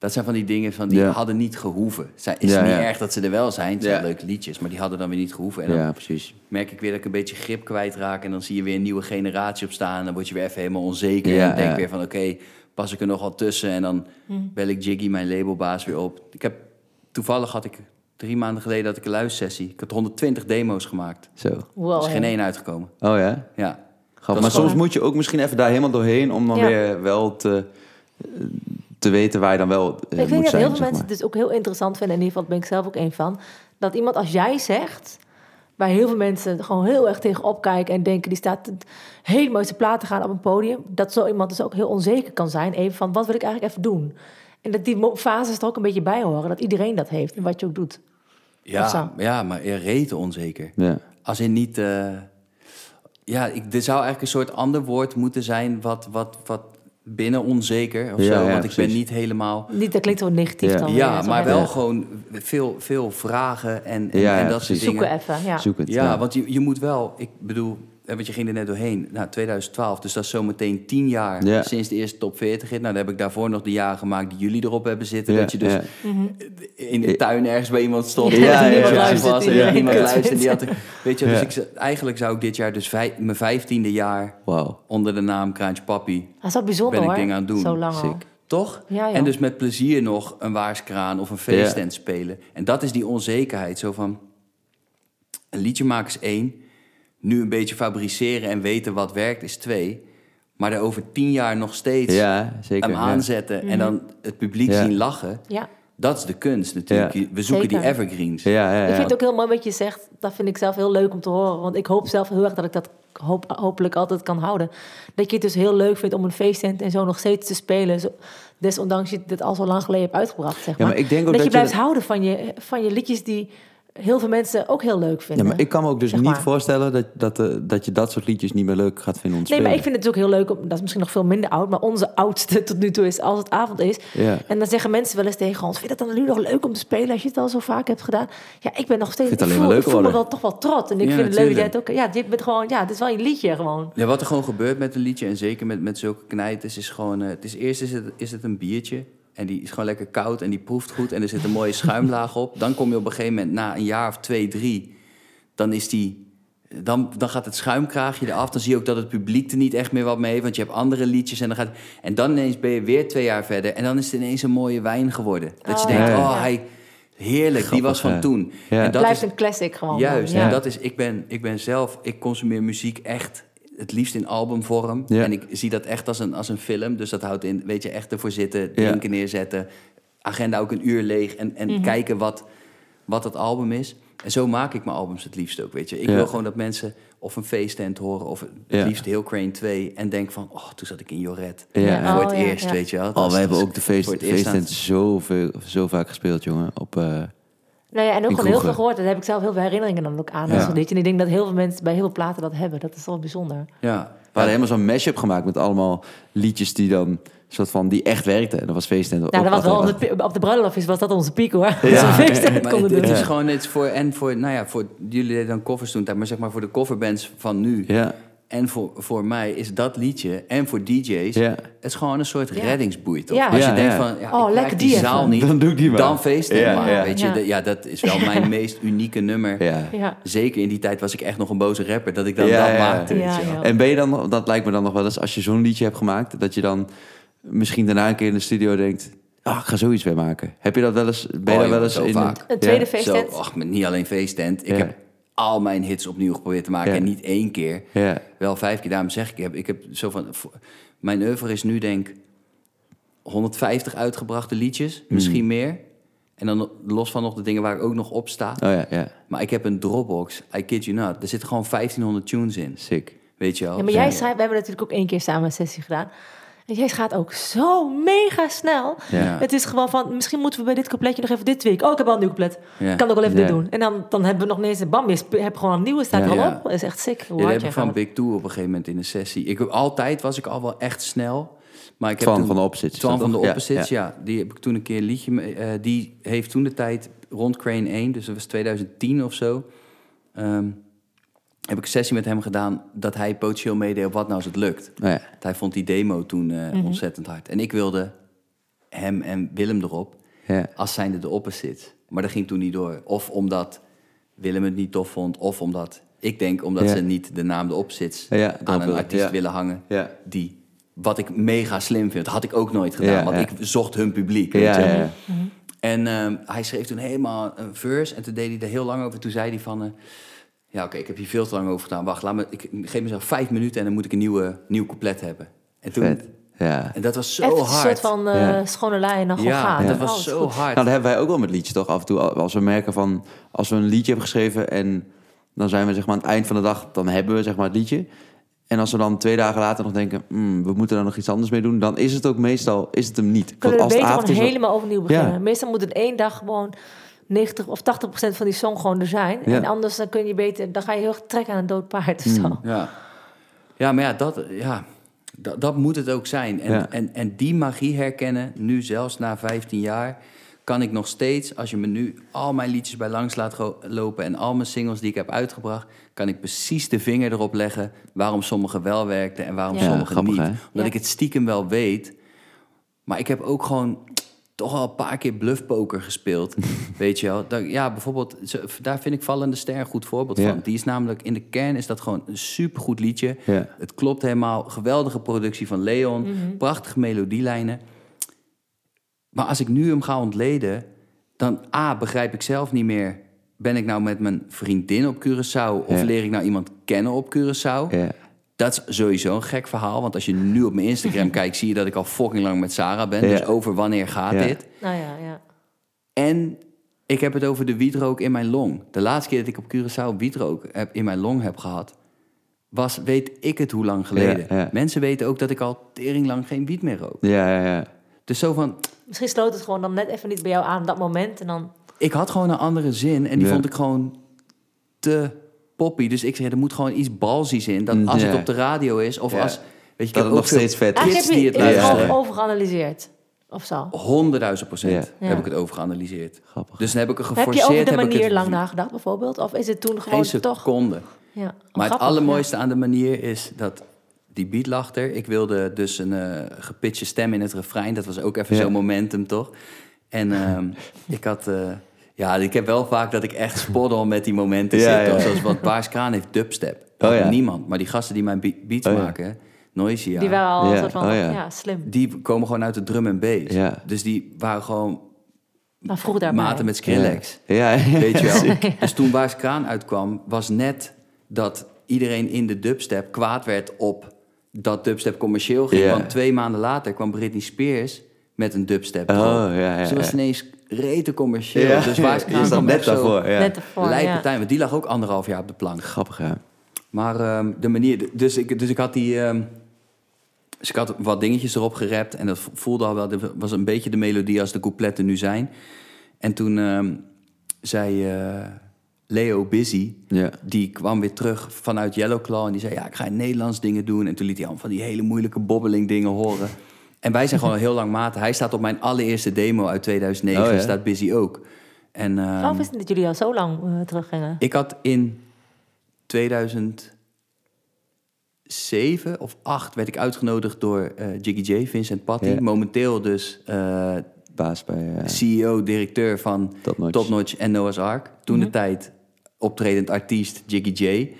Dat zijn van die dingen van die Ja. hadden niet gehoeven. Zijn- is Ja, niet ja. erg dat ze er wel zijn. Het zijn Ja. leuke liedjes, maar die hadden dan weer niet gehoeven. En dan Ja, precies. merk ik weer dat ik een beetje grip kwijtraak. En dan zie je weer een nieuwe generatie opstaan. En dan word je weer even helemaal onzeker. Ja, en denk weer van, oké, pas ik er nog wat tussen? En dan Hmm. bel ik Jiggy, mijn labelbaas, weer op. Ik heb, toevallig had ik drie maanden geleden had ik een luistersessie. Ik had 120 demo's gemaakt. Zo. Wow, Er is geen één uitgekomen. Oh ja? Ja. Dat Maar soms moet je ook misschien even daar helemaal doorheen om dan Ja. weer wel te, te weten waar je dan wel eh, Ik moet denk dat zijn. heel veel mensen maar. het dus ook heel interessant vinden. In ieder geval ben ik zelf ook een van. Dat iemand als jij zegt, waar heel veel mensen gewoon heel erg tegen opkijken en denken, die staat het hele mooiste plaat te gaan op een podium. Dat zo iemand dus ook heel onzeker kan zijn. Even van, wat wil ik eigenlijk even doen? En dat die fases er ook een beetje bij horen. Dat iedereen dat heeft en wat je ook doet. Ja, ja, maar rete onzeker. Ja. Als in niet... eh, ja, ik, er zou eigenlijk een soort ander woord moeten zijn... wat, wat, wat binnen onzeker of Ja, zo. ja, Want ik ben niet helemaal... Niet, dat klinkt zo negatief Ja. dan. Ja, zo maar wel gewoon veel, veel vragen en, en, Ja, ja, en dat soort dingen. Zoeken even, ja. Zoek het. Ja, want je, je moet wel... Ik bedoel, want je ging er net doorheen. Nou, 2012, dus dat is zometeen tien jaar Ja. sinds de eerste top 40 hit. Nou, dan heb ik daarvoor nog de jaren gemaakt die jullie erop hebben zitten. Ja, dat je dus ja. in de tuin ergens bij iemand stond. Ja, ja, was en Ja. niemand Ja. luisterde. Die had, weet je, dus ik, eigenlijk zou ik dit jaar dus vij- mijn vijftiende jaar Wauw. onder de naam Kraantje Papi, Dat is wel bijzonder Ben ik hoor. dingen aan het doen. Zo lang al. Toch? Ja. En dus met plezier nog een waarskraan of een feesttent spelen. En dat is die onzekerheid. Zo van, een liedje maken is één. Nu een beetje fabriceren en weten wat werkt is twee. Maar er over tien jaar nog steeds Ja, zeker. hem ja. aanzetten en dan het publiek Ja. zien lachen. Ja. Dat is de kunst natuurlijk. Ja. We zoeken Zeker. die evergreens. Ja, ja, ja. Ik vind het ook heel mooi wat je zegt. Dat vind ik zelf heel leuk om te horen. Want ik hoop zelf heel erg dat ik dat hoop, hopelijk altijd kan houden. Dat je het dus heel leuk vindt om een feesttent en zo nog steeds te spelen. Zo, desondanks je dit al zo lang geleden hebt uitgebracht, zeg Ja, maar. maar ik denk ook dat, dat je je blijft dat- houden van je, van je liedjes die heel veel mensen ook heel leuk Ja, vinden. maar ik kan me ook dus Zeg niet maar. voorstellen dat, dat, eh, dat je dat soort liedjes niet meer leuk gaat vinden om te Nee, maar ik vind het ook heel leuk. Om, dat is misschien nog veel minder oud. Maar onze oudste tot nu toe is als het avond is. Ja. En dan zeggen mensen wel eens tegen ons... vind je dat dan nu nog leuk om te spelen als je het al zo vaak hebt gedaan? Ja, ik ben nog steeds... Vind het ik alleen voel, maar ik voel me wel toch wel trots. En ik Ja, vind het leuk dat het ook... Ja, je bent gewoon... Ja, het is wel je liedje gewoon. Ja, wat er gewoon gebeurt met een liedje, en zeker met, met zulke knijters, is gewoon... eh, het is eerst is het, is het een biertje, en die is gewoon lekker koud en die proeft goed... en er zit een mooie schuimlaag op. Dan kom je op een gegeven moment, na een jaar of twee, drie... dan is die... Dan, dan gaat het schuimkraagje eraf. Dan zie je ook dat het publiek er niet echt meer wat mee heeft. Want je hebt andere liedjes. En dan, gaat, en dan ineens ben je weer twee jaar verder. En dan is het ineens een mooie wijn geworden. Dat je Oh, denkt, ja. oh, hij, heerlijk. die was van toen. Ja. En dat Blijft is, een classic gewoon. Juist, Ja. en dat is, ik ben, ik ben zelf, ik consumeer muziek echt het liefst in albumvorm. Ja. En ik zie dat echt als een, als een film. Dus dat houdt in, weet je, echt ervoor zitten, Ja. drinken neerzetten. Agenda ook een uur leeg en, Mhm. en kijken wat, wat het album is. En zo maak ik mijn albums het liefst ook, weet je. Ik Ja. wil gewoon dat mensen of een feesttent horen... of het Ja. liefst heel Crane 2... en denk van, oh, toen zat ik in Joret. Ja. Ja. Voor Oh, het ja, eerst, ja. weet je wel. Dat Oh, we hebben dat ook de feest, feesttent zo, veel, zo vaak gespeeld, jongen. Op, eh, Nou ja, en ook gewoon heel veel gehoord. Daar heb ik zelf heel veel herinneringen dan ook aan. Ja. als. En ik denk dat heel veel mensen bij heel veel platen dat hebben. Dat is wel bijzonder. Ja, we hadden helemaal zo'n mashup gemaakt met allemaal liedjes die dan soort van die echt werkten. En dat was feesttent. Nou, dat was wel op de, op de bruiloft was dat onze piek hoor. Ja. Ja. Maar het, het doen. is gewoon iets voor, en voor, nou ja, voor jullie deden dan covers toen, maar zeg maar voor de coverbands van nu. Ja, En voor, voor mij is dat liedje, en voor DJ's, ja. het is gewoon een soort Ja. reddingsboei, toch? Ja. Als je Ja, denkt ja. van, ja, Oh, ik lekker die die zaal even. niet, Dan doe ik die maar. dan feesten Ja, maar. ja. Weet je, Ja. dat is wel mijn meest unieke nummer. ja. Ja. Zeker in die tijd was ik echt nog een boze rapper, dat ik dan Ja, dat ja. maakte, wel. En ben je dan, dat lijkt me dan nog wel eens, als je zo'n liedje hebt gemaakt, dat je dan misschien daarna een keer in de studio denkt, ah, ik ga zoiets weer maken. Heb je dat wel eens, ben je Oh, daar wel eens in? vaak. Een tweede Ja. feesttent. Zo, ach, maar niet alleen feesttent. Ik Ja. heb al mijn hits opnieuw geprobeerd te maken Ja. en niet één keer. Ja, Wel vijf keer, daarom zeg ik, ik heb, ik heb zo van... Mijn oeuvre is nu denk 150 uitgebrachte liedjes, Hmm. misschien meer. En dan los van nog de dingen waar ik ook nog op sta. oh ja, ja, Maar ik heb een Dropbox, I kid you not. Er zitten gewoon 1500 tunes in, sick. weet je wel. Ja, maar jij schrijft, we hebben natuurlijk ook één keer samen een sessie gedaan. En jij gaat ook zo mega snel. Ja. Het is gewoon van, misschien moeten we bij dit coupletje nog even dit tweak. Oh, ik heb al een nieuw couplet. Ja. Ik kan ook wel even Ja. dit doen. En dan, dan hebben we nog ineens een bam, je hebt gewoon een nieuwe, staat Ja. er al op. Dat is echt sick. Hoe Ja, dat heb van. Big Two op een gegeven moment in een sessie. Ik, altijd was ik al wel echt snel. Maar ik heb Twan toen, van de Opposites, Twan van de Opposites, ja, Die heb ik toen een keer een liedje... mee- eh, die heeft toen de tijd rond Crane 1, dus dat was 2010 of zo... ehm, heb ik een sessie met hem gedaan dat hij potentieel meedeed op wat nou als het lukt. Oh ja. Hij vond die demo toen eh, Mhm. ontzettend hard. En ik wilde hem en Willem erop Ja. als zijnde de opposites. Maar dat ging toen niet door. Of omdat Willem het niet tof vond, of omdat... Ik denk omdat Ja. ze niet de naam de Ja, aan een artiest ja. willen hangen. Ja. Die, wat ik mega slim vind, dat had ik ook nooit gedaan. Ja, want ja. ik zocht hun publiek. weet Ja, je. ja, ja. En ehm, hij schreef toen helemaal een verse. En toen deed hij er heel lang over. Toen zei hij van... eh, ja, oké, ik heb hier veel te lang over gedaan. Wacht, laat me, ik geef mezelf vijf minuten... en dan moet ik een nieuwe, nieuw couplet hebben. En, toen, Vet. Ja. en dat was zo Echt een hard. soort van eh, Ja. schone lijn gewoon ja, dat Oh, was is zo goed. hard. Nou, dat hebben wij ook wel met liedjes toch? Af en toe, als we merken van, als we een liedje hebben geschreven en dan zijn we zeg maar aan het eind van de dag, dan hebben we zeg maar het liedje. En als we dan twee dagen later nog denken, "Hmm, we moeten daar nog iets anders mee doen, dan is het ook meestal, is het hem niet. Kunnen we als beter avond gewoon helemaal overnieuw beginnen. Ja. Meestal moet het één dag gewoon 90 of 80 procent van die song gewoon er zijn. Ja. En anders dan kun je beter, dan ga je heel erg trekken aan een dood paard of Hmm. zo. Ja, ja maar ja, dat, ja dat, dat moet het ook zijn. En, Ja. en, en die magie herkennen, nu zelfs na 15 jaar... kan ik nog steeds, als je me nu al mijn liedjes bij langs laat lopen en al mijn singles die ik heb uitgebracht, kan ik precies de vinger erop leggen waarom sommige wel werkten en waarom Ja. sommige grappig, niet. hè? Omdat Ja. ik het stiekem wel weet. Maar ik heb ook gewoon toch al een paar keer bluffpoker gespeeld. weet je wel. Dat, ja, bijvoorbeeld, daar vind ik Vallende Ster een goed voorbeeld Ja. van. Die is namelijk, in de kern is dat gewoon een supergoed liedje. Ja. Het klopt helemaal. Geweldige productie van Leon. Prachtige melodielijnen. Maar als ik nu hem ga ontleden, dan A, begrijp ik zelf niet meer... ben ik nou met mijn vriendin op Curaçao... of Ja. leer ik nou iemand kennen op Curaçao? Dat is sowieso een gek verhaal. Want als je nu op mijn Instagram kijkt... zie je dat ik al fucking lang met Sarah ben. Ja. Dus over wanneer gaat Ja. dit? Nou ja, ja. En ik heb het over de wietrook in mijn long. De laatste keer dat ik op Curaçao wietrook heb, in mijn long heb gehad... was, weet ik het hoe lang geleden. Ja, ja. Mensen weten ook dat ik al tering lang geen wiet meer rook. Ja, ja, ja. Dus zo van, Misschien sloot het gewoon dan net even niet bij jou aan op dat moment. En dan... ik had gewoon een andere zin en die Ja. vond ik gewoon te poppy. Dus ik zei, er moet gewoon iets balsies in. Dat als Ja. het op de radio is of Ja. als... Weet je, ik Dat heb het ook nog steeds vet is. Heb je die het overgeanalyseerd. Of zo. Honderdduizend procent Ja. heb ik het overgeanalyseerd. Grappig. Dus dan heb ik er Heb geforceerd... je over de heb ik manier het- lang nagedacht bijvoorbeeld? Of is het toen gewoon Geen toch... seconde. Ja, Maar het allermooiste aan de manier is dat die beat lag er. Ik wilde dus een eh gepitchte stem in het refrein. Dat was ook even Ja. zo'n momentum, toch? En ehm, ik had... eh, ja, ik heb wel vaak dat ik echt spot on met die momenten Ja, zit. ja. Zoals wat Baars Kraan heeft dubstep. Oh, ja. Niemand. Maar die gasten die mijn be- beats Oh, maken, Noisy, ja, Die waren al soort van, oh ja. ja. slim. die komen gewoon uit de drum en bass. Ja. Dus die waren gewoon Maar vroeg daarbij. maten met Skrillex. Ja, ja. Weet je wel? Dus toen Baars Kraan uitkwam, was net dat iedereen in de dubstep kwaad werd op dat dubstep commercieel ging. Ja. Want twee maanden later kwam Britney Spears met een dubstep. Oh, ja, ja, Ze was ja. ineens rete commercieel. Ja. Dus Kraan zat kwam net daarvoor, ja. Net ervoor, lijpe ja. tijd, want die lag ook anderhalf jaar op de plank. Grappig, ja. Maar ehm, de manier, dus ik, dus ik had die, ehm, dus ik had wat dingetjes erop gerapt en dat voelde al wel, dat was een beetje de melodie als de coupletten nu zijn. En toen ehm, zei eh, Leo Busy, Ja. die kwam weer terug vanuit Yellowclaw en die zei, ja, ik ga in Nederlands dingen doen. En toen liet hij allemaal van die hele moeilijke bobbeling dingen horen. En wij zijn gewoon al heel lang maten. Hij staat op mijn allereerste demo uit 2009, Oh, ja? staat Busy ook. En, Waarom is het dat jullie al zo lang eh, teruggingen? ik had in 2007 of 8 werd ik uitgenodigd door eh, Jiggy J, Vincent Patty. Ja. Momenteel dus eh, Baas bij... CEO, directeur van Top Notch. Top Notch en Noah's Ark. Toen de tijd optredend artiest Jiggy J.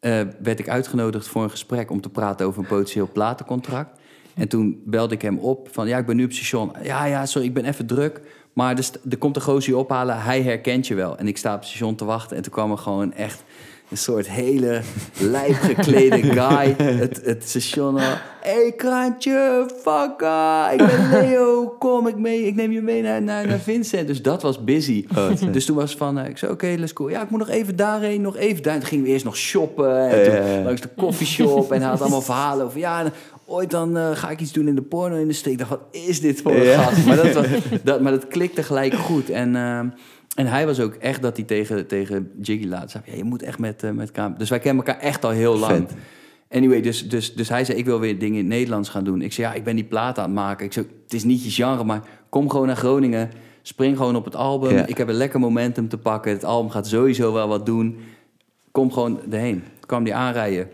eh, werd ik uitgenodigd voor een gesprek om te praten over een potentieel platencontract. En toen belde ik hem op van, ja, ik ben nu op station. Ja, ja, sorry, ik ben even druk. Maar er, st- er komt een gozer je ophalen, hij herkent je wel. En ik sta op het station te wachten en toen kwam er gewoon echt een soort hele lijp geklede guy. Het, het station al, hey krantje, fucker, ik ben Leo, kom ik mee, ik neem je mee naar, naar, naar Vincent. Dus dat was busy. dus toen was van, eh, ik zei, oké, let's go. Ja, ik moet nog even daarheen, nog even daar. Toen gingen we eerst nog shoppen en toen langs de koffieshop en hij had allemaal verhalen over, ja, ooit dan eh, ga ik iets doen in de porno-industrie. Ik dacht, wat is dit voor een Ja. gast? Maar dat, was, dat, maar dat klikte gelijk goed. En, ehm, en hij was ook echt dat hij tegen, tegen Jiggy laat zei, ja, je moet echt met, eh met Kaam. Dus wij kennen elkaar echt al heel lang. Vet. Anyway, dus, dus, dus hij zei, ik wil weer dingen in het Nederlands gaan doen. Ik zei, ja, ik ben die plaat aan het maken. Ik zei, het is niet je genre, maar kom gewoon naar Groningen. Spring gewoon op het album. Ja. Ik heb een lekker momentum te pakken. Het album gaat sowieso wel wat doen. Kom gewoon erheen. Toen kwam die aanrijden.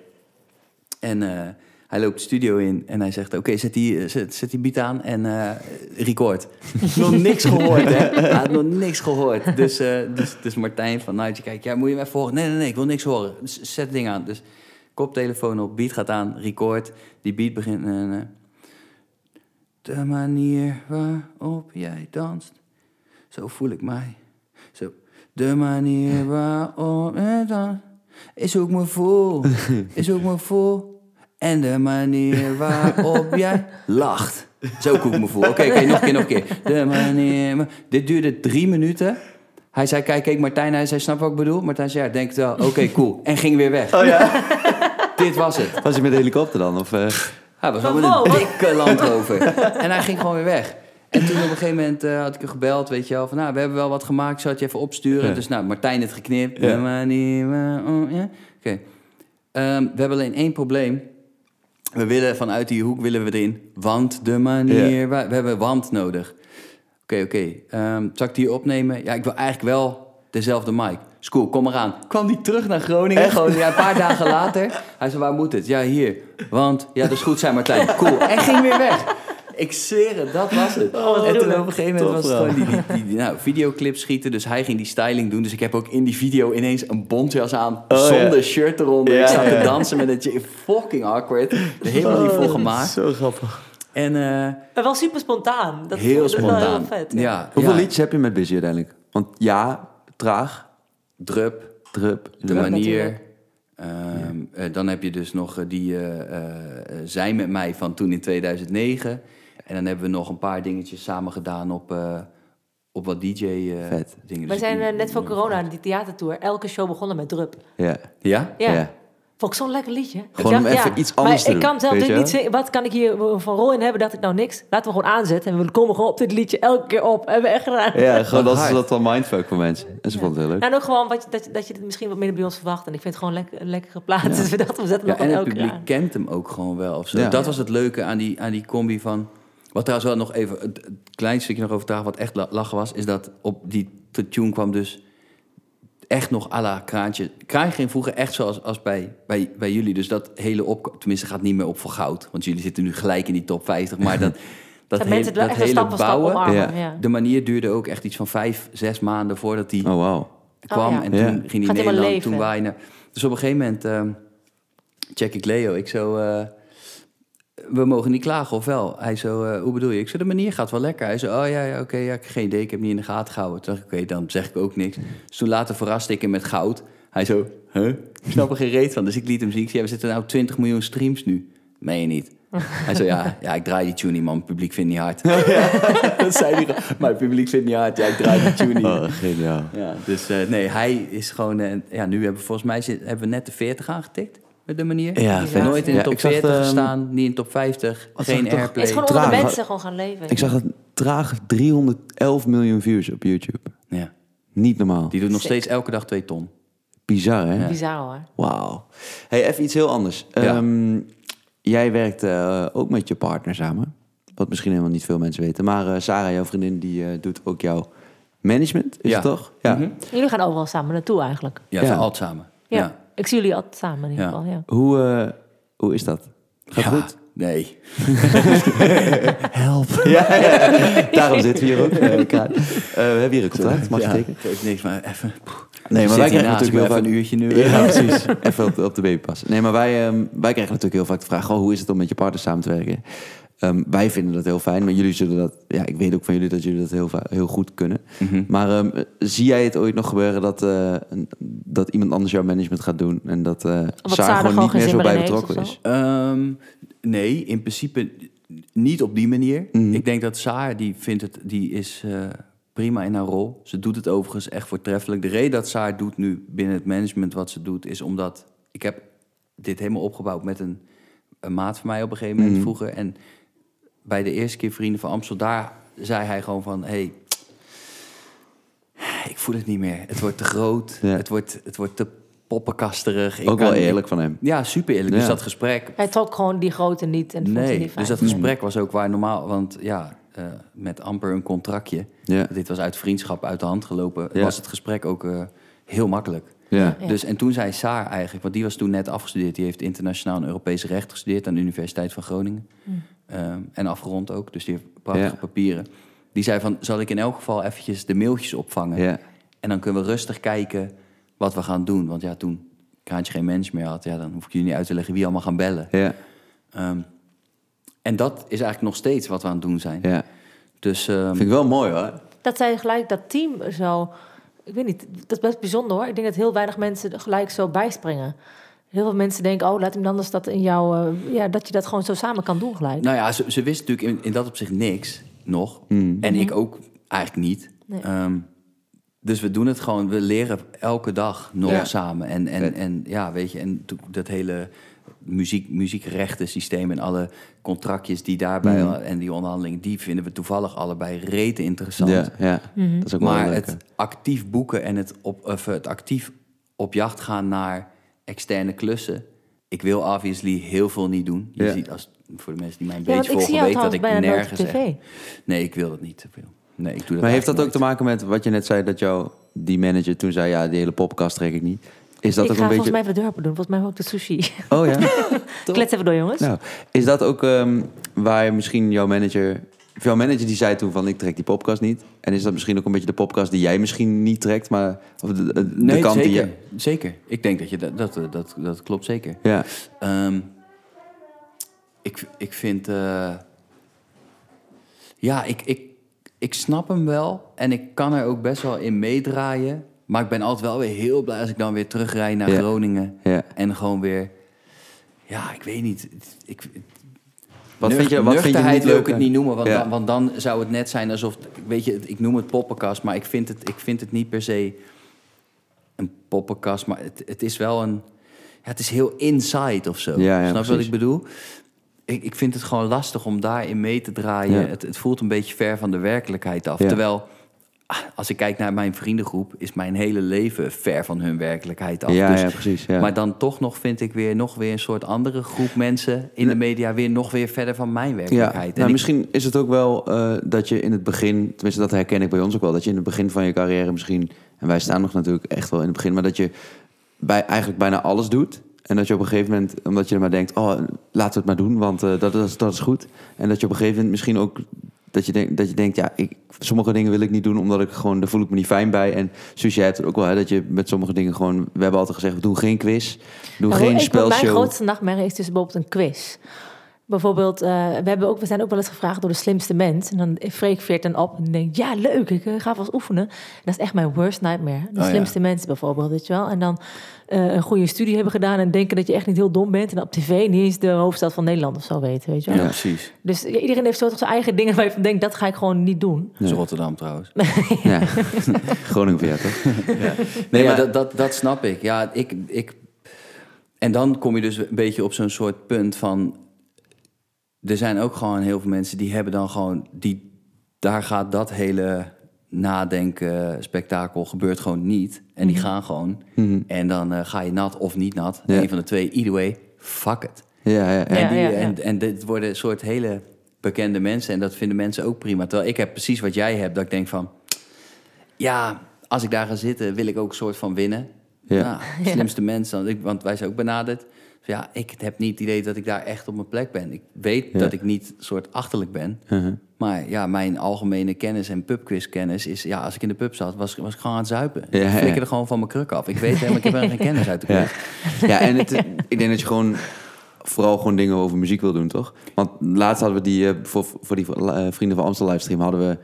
En eh, hij loopt de studio in en hij zegt... Oké, zet, die, zet, zet die beat aan en eh record. nog niks gehoord, hè? Hij had nog niks gehoord. Dus, eh, dus, dus Martijn van Nightje kijkt... Ja, moet je hem even horen? Nee, nee, nee, ik wil niks horen. Dus zet het ding aan. Dus koptelefoon op, beat gaat aan, record. Die beat begint... eh, de manier waarop jij danst... Zo voel ik mij. Zo. De manier waarop jij danst... Is ik me voel. Is ik me voel. En de manier waarop jij lacht. Zo hoe ik me voel. Oké, oké, nog een keer, nog een keer. De manier... Dit duurde drie minuten. Hij zei, kijk, kijk, Martijn. Hij zei, snap wat ik bedoel? Martijn zei, ja, denk het wel. Oké, cool. En ging weer weg. Oh ja? Dit was het. Was je met de helikopter dan? Of, eh, Hij was wel met een dikke landrover. en hij ging gewoon weer weg. En toen op een gegeven moment eh, had ik hem gebeld, weet je wel. Van, nou, we hebben wel wat gemaakt, zou het je even opsturen? Ja. Dus nou, Martijn het geknipt. Ja. De manier waarop- ja. Oké. Ehm, we hebben alleen één probleem. We willen vanuit die hoek willen we erin. Want de manier... Waar- we hebben want nodig. Oké, oké. Ehm, zal ik die opnemen? Ja, ik wil eigenlijk wel dezelfde mic. School, kom eraan. Kwam die terug naar Groningen? Gewoon ja, een paar dagen later. Hij zei, waar moet het? Ja, hier. Want, ja, dat is goed zijn, Martijn. Cool. En ging weer weg. Ik zweer het, dat was het. wat en toen op een gegeven moment was het gewoon die, die, die, nou, videoclip schieten. Dus hij ging die styling doen. Dus ik heb ook in die video ineens een bontjas aan. Oh, zonder ja. shirt eronder. Ja, ik zat ja, te dansen met een j- fucking awkward. Er helemaal niet voor gemaakt. Zo grappig. En eh, Maar wel super spontaan. Dat heel dat wel spontaan. heel vet. ja. Hoeveel ja. liedjes heb je met Busy uiteindelijk? Want ja, traag, Drup, drup. de manier. Ehm, eh, dan heb je dus nog eh, die eh, eh, eh, Zijn met mij van toen in 2009. En dan hebben we nog een paar dingetjes samen gedaan op, eh, op wat DJ eh dingen. Wij Dus zijn eh, net voor corona, die theatertour, elke show begonnen met drup. Ja. Ja? Ja. Ja. Vond ik zo'n lekker liedje. Gewoon Ik om dacht, even iets anders maar ik kan zelf niet zeggen, wat kan ik hier van rol in hebben? Dacht ik nou niks. Laten we gewoon aanzetten. En we komen gewoon op dit liedje elke keer op. Hebben we echt gedaan. Ja, gewoon dat is dat dan mindfuck voor mensen. En ze vonden het heel leuk. En ook gewoon wat, dat, je- dat je het misschien wat minder bij ons verwacht. En ik vind het gewoon lekker, een lekkere plaats. Dus we dachten, we zetten Ja, hem en nog het elke keer publiek aan. kent hem ook gewoon wel. Of zo. Ja. Dat was het leuke aan die, aan die combi van... Wat trouwens wel nog even, het, het klein stukje nog overdragen... wat echt la- lachen was, is dat op die tune kwam dus... echt nog à la Kraantje. Kraantje ging vroeger echt zoals als bij, bij, bij jullie. Dus dat hele op... Tenminste, gaat niet meer op voor goud. Want jullie zitten nu gelijk in die top 50. Maar dat, dat, Dat hele, dat stap stap bouwen... omarmen. Ja. Ja. De manier duurde ook echt iets van vijf, zes maanden voordat die Oh, wauw. kwam. ja. En Ja. toen ging helemaal Nederland, toen naar... Dus op een gegeven moment ehm, check ik Leo. Ik zo... eh, we mogen niet klagen, of wel? Hij zo, eh, hoe bedoel je? Ik zo, de manier gaat wel lekker. Hij zo, oh ja, ja oké, ja, ik heb geen idee. Ik heb niet in de gaten gehouden. Toen dacht ik, oké, dan zeg ik ook niks. Dus toen later verraste ik hem met goud. Hij zo, huh? Ik snap er geen reet van. Dus ik liet hem zien. Ik zei, we zitten nou 20 miljoen streams nu. Meen je niet? Hij zo, ja, ja, ik draai die tune niet, man. Het publiek vindt niet hard. dat zei hij gewoon. Maar het publiek vindt niet hard. Ja, ik draai die tune niet. Oh, geniaal. Ja, dus eh, nee, hij is gewoon... eh, ja, nu hebben we volgens mij zit, hebben we net de 40 aangetikt. Met de manier. Ja. Nooit in de top ik zag, 40 ehm, gestaan, niet in top 50. wat zag geen airplay. Het is gewoon onder de mensen gewoon gaan leven. Ik zag het traag 311 miljoen views op YouTube. Ja, Niet normaal. die doet nog steeds elke dag 2 ton. Bizar, hè? Bizar hoor. Wauw. Hey, even iets heel anders. Ja. Ehm, jij werkt eh, ook met je partner samen. Wat misschien helemaal niet veel mensen weten. Maar eh, Sarah, jouw vriendin, die eh, doet ook jouw management, is Ja. het toch? Ja. Mhm. Jullie gaan overal samen naartoe eigenlijk. Ja, Ja. altijd samen. Ja. Ik zie jullie altijd samen in ieder geval. Ja. Hoe, eh, hoe is dat? Gaat Ja, goed? Nee. Help. Ja, ja. Daarom zitten we hier ook. eh. Eh, we hebben hier een contract, mag je ja, tekenen? geeft niks, maar even... Nee, maar wij krijgen natuurlijk heel even vaak... een uurtje nu. Ja, precies. Even op de, op de baby passen. Nee, maar wij, ehm, wij krijgen natuurlijk heel vaak de vraag... Oh, hoe is het om met je partner samen te werken? Ehm, wij vinden dat heel fijn, maar jullie zullen dat... Ja, ik weet ook van jullie dat jullie dat heel, heel goed kunnen. Mhm. Maar ehm, zie jij het ooit nog gebeuren dat, eh, dat iemand anders jouw management gaat doen... en dat eh Wat Sarah Sarah gewoon niet meer zo bij betrokken is? Ehm, nee, in principe niet op die manier. Mhm. Ik denk dat Saar, die vindt het, die is eh, prima in haar rol. Ze doet het overigens echt voortreffelijk. De reden dat Saar doet nu binnen het management wat ze doet, is omdat ik heb dit helemaal opgebouwd met een, een maat van mij op een gegeven moment Mhm. vroeger. En bij de eerste keer Vrienden van Amstel, daar zei hij gewoon van, hey, ik voel het niet meer. Het wordt te groot, Ja. het, wordt, het wordt te poppenkasterig. Ik Ook wel eerlijk van hem. Ja, super eerlijk. Dus dat gesprek Hij trok gewoon die grote niet. En Nee, niet fijn. dus dat gesprek was ook waar normaal... Want ja, eh, met amper een contractje... Ja. Dit was uit vriendschap uit de hand gelopen... Ja. was het gesprek ook eh, heel makkelijk. Ja. Ja. Dus, en toen zei Saar eigenlijk... Want die was toen net afgestudeerd. Die heeft internationaal en Europees recht gestudeerd... aan de Universiteit van Groningen. Ehm, en afgerond ook. Dus die heeft prachtige Ja. papieren. Die zei van... Zal ik in elk geval eventjes de mailtjes opvangen? Ja. En dan kunnen we rustig kijken wat we gaan doen. Want ja, toen Kraantje geen mens meer had... Ja, dan hoef ik jullie niet uit te leggen wie allemaal gaan bellen. Ja. Ehm, en dat is eigenlijk nog steeds wat we aan het doen zijn. ja. Dus ehm, Vind ik wel mooi hoor. Dat zij gelijk dat team zo... Ik weet niet, dat is best bijzonder hoor. Ik denk dat heel weinig mensen er gelijk zo bijspringen. Heel veel mensen denken, oh, laat hem anders dat in jou... eh, ja, dat je dat gewoon zo samen kan doen gelijk. nou ja, ze, ze wist natuurlijk in, in dat opzicht niks nog. Mm. En ik ook eigenlijk niet. Nee. Ehm, dus we doen het gewoon. We leren elke dag nog Ja. samen. En, en, Vet. en ja, weet je, en dat hele muziek, muziekrechten systeem en alle contractjes die daarbij Mm. en die onderhandelingen, die vinden we toevallig allebei rete interessant. Ja, ja. Mhm. dat is ook wel Maar het actief boeken en het, op, of het actief op jacht gaan naar externe klussen. Ik wil obviously heel veel niet doen. Je Ja. ziet als voor de mensen die mij een ja, beetje volgen weten dat ik nergens. tv. echt- Nee, ik wil dat niet te veel. Nee, ik doe dat Maar heeft dat ook te maken met wat je net zei, dat jouw die manager toen zei, ja, die hele podcast trek ik niet. Is dat ik ook ga een volgens beetje... mij even de deur open doen. Volgens mij ook de sushi. Oh ja? Klets even door, jongens. nou, is dat ook ehm, waar misschien jouw manager... Jouw manager die zei toen van, ik trek die podcast niet. En is dat misschien ook een beetje de podcast die jij misschien niet trekt, maar... Of de. Nee, kant zeker. die je... Zeker. Ik denk dat je dat, dat, dat, dat klopt zeker. Ja, Ehm, ik, ik vind. eh, ja, ik, ik, ik snap hem wel. En ik kan er ook best wel in meedraaien. Maar ik ben altijd wel weer heel blij als ik dan weer terugrij naar Ja. Groningen. ja. En gewoon weer. Ja, ik weet niet. Ik, Wat vind je, wat vind je niet wil leuk? ik het niet noemen, want, Ja. dan, want dan zou het net zijn alsof... Weet je, ik noem het poppenkast, maar ik vind het, ik vind het niet per se een poppenkast. Maar het, het is wel een... Ja, het is heel inside of zo. Ja, Snap je wat ik bedoel? Ik, ik vind het gewoon lastig om daarin mee te draaien. Het, het voelt een beetje ver van de werkelijkheid af. Terwijl, als ik kijk naar mijn vriendengroep... is mijn hele leven ver van hun werkelijkheid af. Ja, Dus- ja, precies. Ja. Maar dan toch nog vind ik weer nog weer een soort andere groep mensen in de media weer nog weer verder van mijn Ja, werkelijkheid. En nou, ik- misschien is het ook wel eh, dat je in het begin, tenminste dat herken ik bij ons ook wel, dat je in het begin van je carrière misschien, en wij staan nog natuurlijk echt wel in het begin, maar dat je bij eigenlijk bijna alles doet. En dat je op een gegeven moment, omdat je er maar denkt, oh, laten we het maar doen, want eh, dat, is, dat is goed. En dat je op een gegeven moment misschien ook, dat je, denkt, dat je denkt, ja, ik, sommige dingen wil ik niet doen, omdat ik gewoon, daar voel ik me niet fijn bij. En zoals jij hebt het ook wel, hè, dat je met sommige dingen gewoon, we hebben altijd gezegd, we doen geen quiz, doen Nou, geen ik- Mijn grootste nachtmerrie is dus bijvoorbeeld een quiz. Bijvoorbeeld, eh, we, hebben ook, we zijn ook wel eens gevraagd door de slimste mens. En dan Freek veert dan op en denkt, ja, leuk, ik eh, ga vast oefenen. En dat is echt mijn worst nightmare. De Oh, ja. slimste mensen bijvoorbeeld, weet je wel. En dan eh, een goede studie hebben gedaan en denken dat je echt niet heel dom bent. En op tv niet eens de hoofdstad van Nederland of zo weten, weet je wel. ja, precies. Dus ja, iedereen heeft zo toch zijn eigen dingen waar je van denkt, dat ga ik gewoon niet doen. Dat is Rotterdam trouwens. Ja, Groningen jou, toch? Nee, maar- maar dat, dat, dat snap ik. Ja, ik, ik... En dan kom je dus een beetje op zo'n soort punt van... Er zijn ook gewoon heel veel mensen die hebben dan gewoon... Die, daar gaat dat hele nadenken, spektakel gebeurt gewoon niet. En die gaan gewoon. Mhm. En dan eh, ga je nat of niet nat. Ja. Een van de twee, either way, fuck it. Ja, ja. En, die, ja. en, en dit worden een soort hele bekende mensen. En dat vinden mensen ook prima. Terwijl ik heb precies wat jij hebt. Dat ik denk van... Ja, als ik daar ga zitten, wil ik ook een soort van winnen. Ja. Nou, slimste mensen. Want wij zijn ook benaderd. Ja, ik heb niet het idee dat ik daar echt op mijn plek ben. Ik weet Ja. dat ik niet soort achterlijk ben. Uh-huh. Maar ja, mijn algemene kennis en pubquizkennis is... Ja, als ik in de pub zat, was, was ik gewoon aan het zuipen. Ja, ik ja. flikkerde gewoon van mijn kruk af. Ik weet helemaal, ik heb helemaal geen kennis uit de Ja. quiz. ja, en het, ik denk dat je gewoon vooral gewoon dingen over muziek wil doen, toch? Want laatst hadden we die, eh, voor, voor die eh, Vrienden van Amstel livestream, hadden we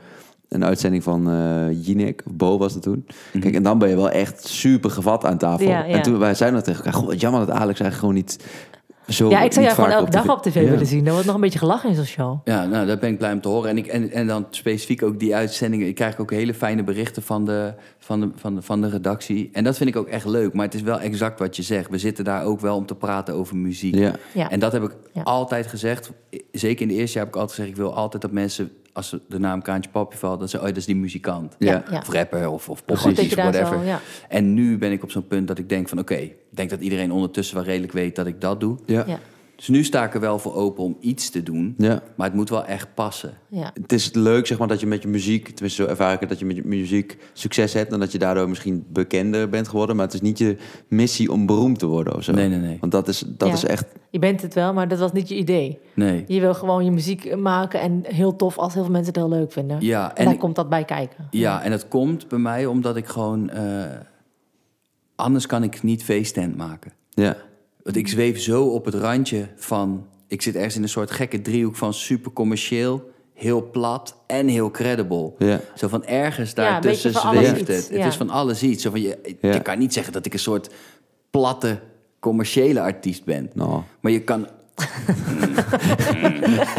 een uitzending van eh Jinek, of Bo was het toen. Kijk, en dan ben je wel echt super gevat aan tafel. Ja, ja. En toen wij zeiden nog tegen elkaar, goh, wat jammer dat Alex eigenlijk gewoon niet zo Ja, ik zou niet jou gewoon elke dag op tv Ja. willen zien. Er wordt nog een beetje gelachen in zo'n show. Ja, nou, daar ben ik blij om te horen. En, ik, en, en dan specifiek ook die uitzendingen. Ik krijg ook hele fijne berichten van de, van, de, van, de, van de redactie. En dat vind ik ook echt leuk. Maar het is wel exact wat je zegt. We zitten daar ook wel om te praten over muziek. Ja, Ja. En dat heb ik Ja. altijd gezegd. Zeker in de eerste jaar heb ik altijd gezegd... ik wil altijd dat mensen, als de naam Kaantje Papje valt... dat ze, oh, dat is die muzikant. Ja. ja. Of rapper of, of whatever. zo... Ja. En nu ben ik op zo'n punt dat ik denk van... oké, ik denk dat iedereen ondertussen wel redelijk weet dat ik dat doe. ja. Dus nu sta ik er wel voor open om iets te doen. ja. Maar het moet wel echt passen. Ja. Het is leuk, zeg maar, dat je met je muziek, tenminste zo ervaar ik het, dat je met je muziek succes hebt en dat je daardoor misschien bekender bent geworden. Maar het is niet je missie om beroemd te worden of zo. Nee, nee, nee. Want dat is, dat Ja. is echt, Je bent het wel, maar dat was niet je idee. Nee. Je wil gewoon je muziek maken en heel tof als heel veel mensen het heel leuk vinden. Ja, en en daar ik- komt dat bij kijken. Ja, en dat komt bij mij omdat ik gewoon... eh, anders kan ik niet feesttent maken. ja. Want ik zweef zo op het randje van... Ik zit ergens in een soort gekke driehoek van super commercieel... heel plat en heel credible. Ja. Zo van ergens daartussen alles zweeft het. Het is van alles iets. Zo van je, Ja. Je kan niet zeggen dat ik een soort platte commerciële artiest ben. Nou, Maar je kan...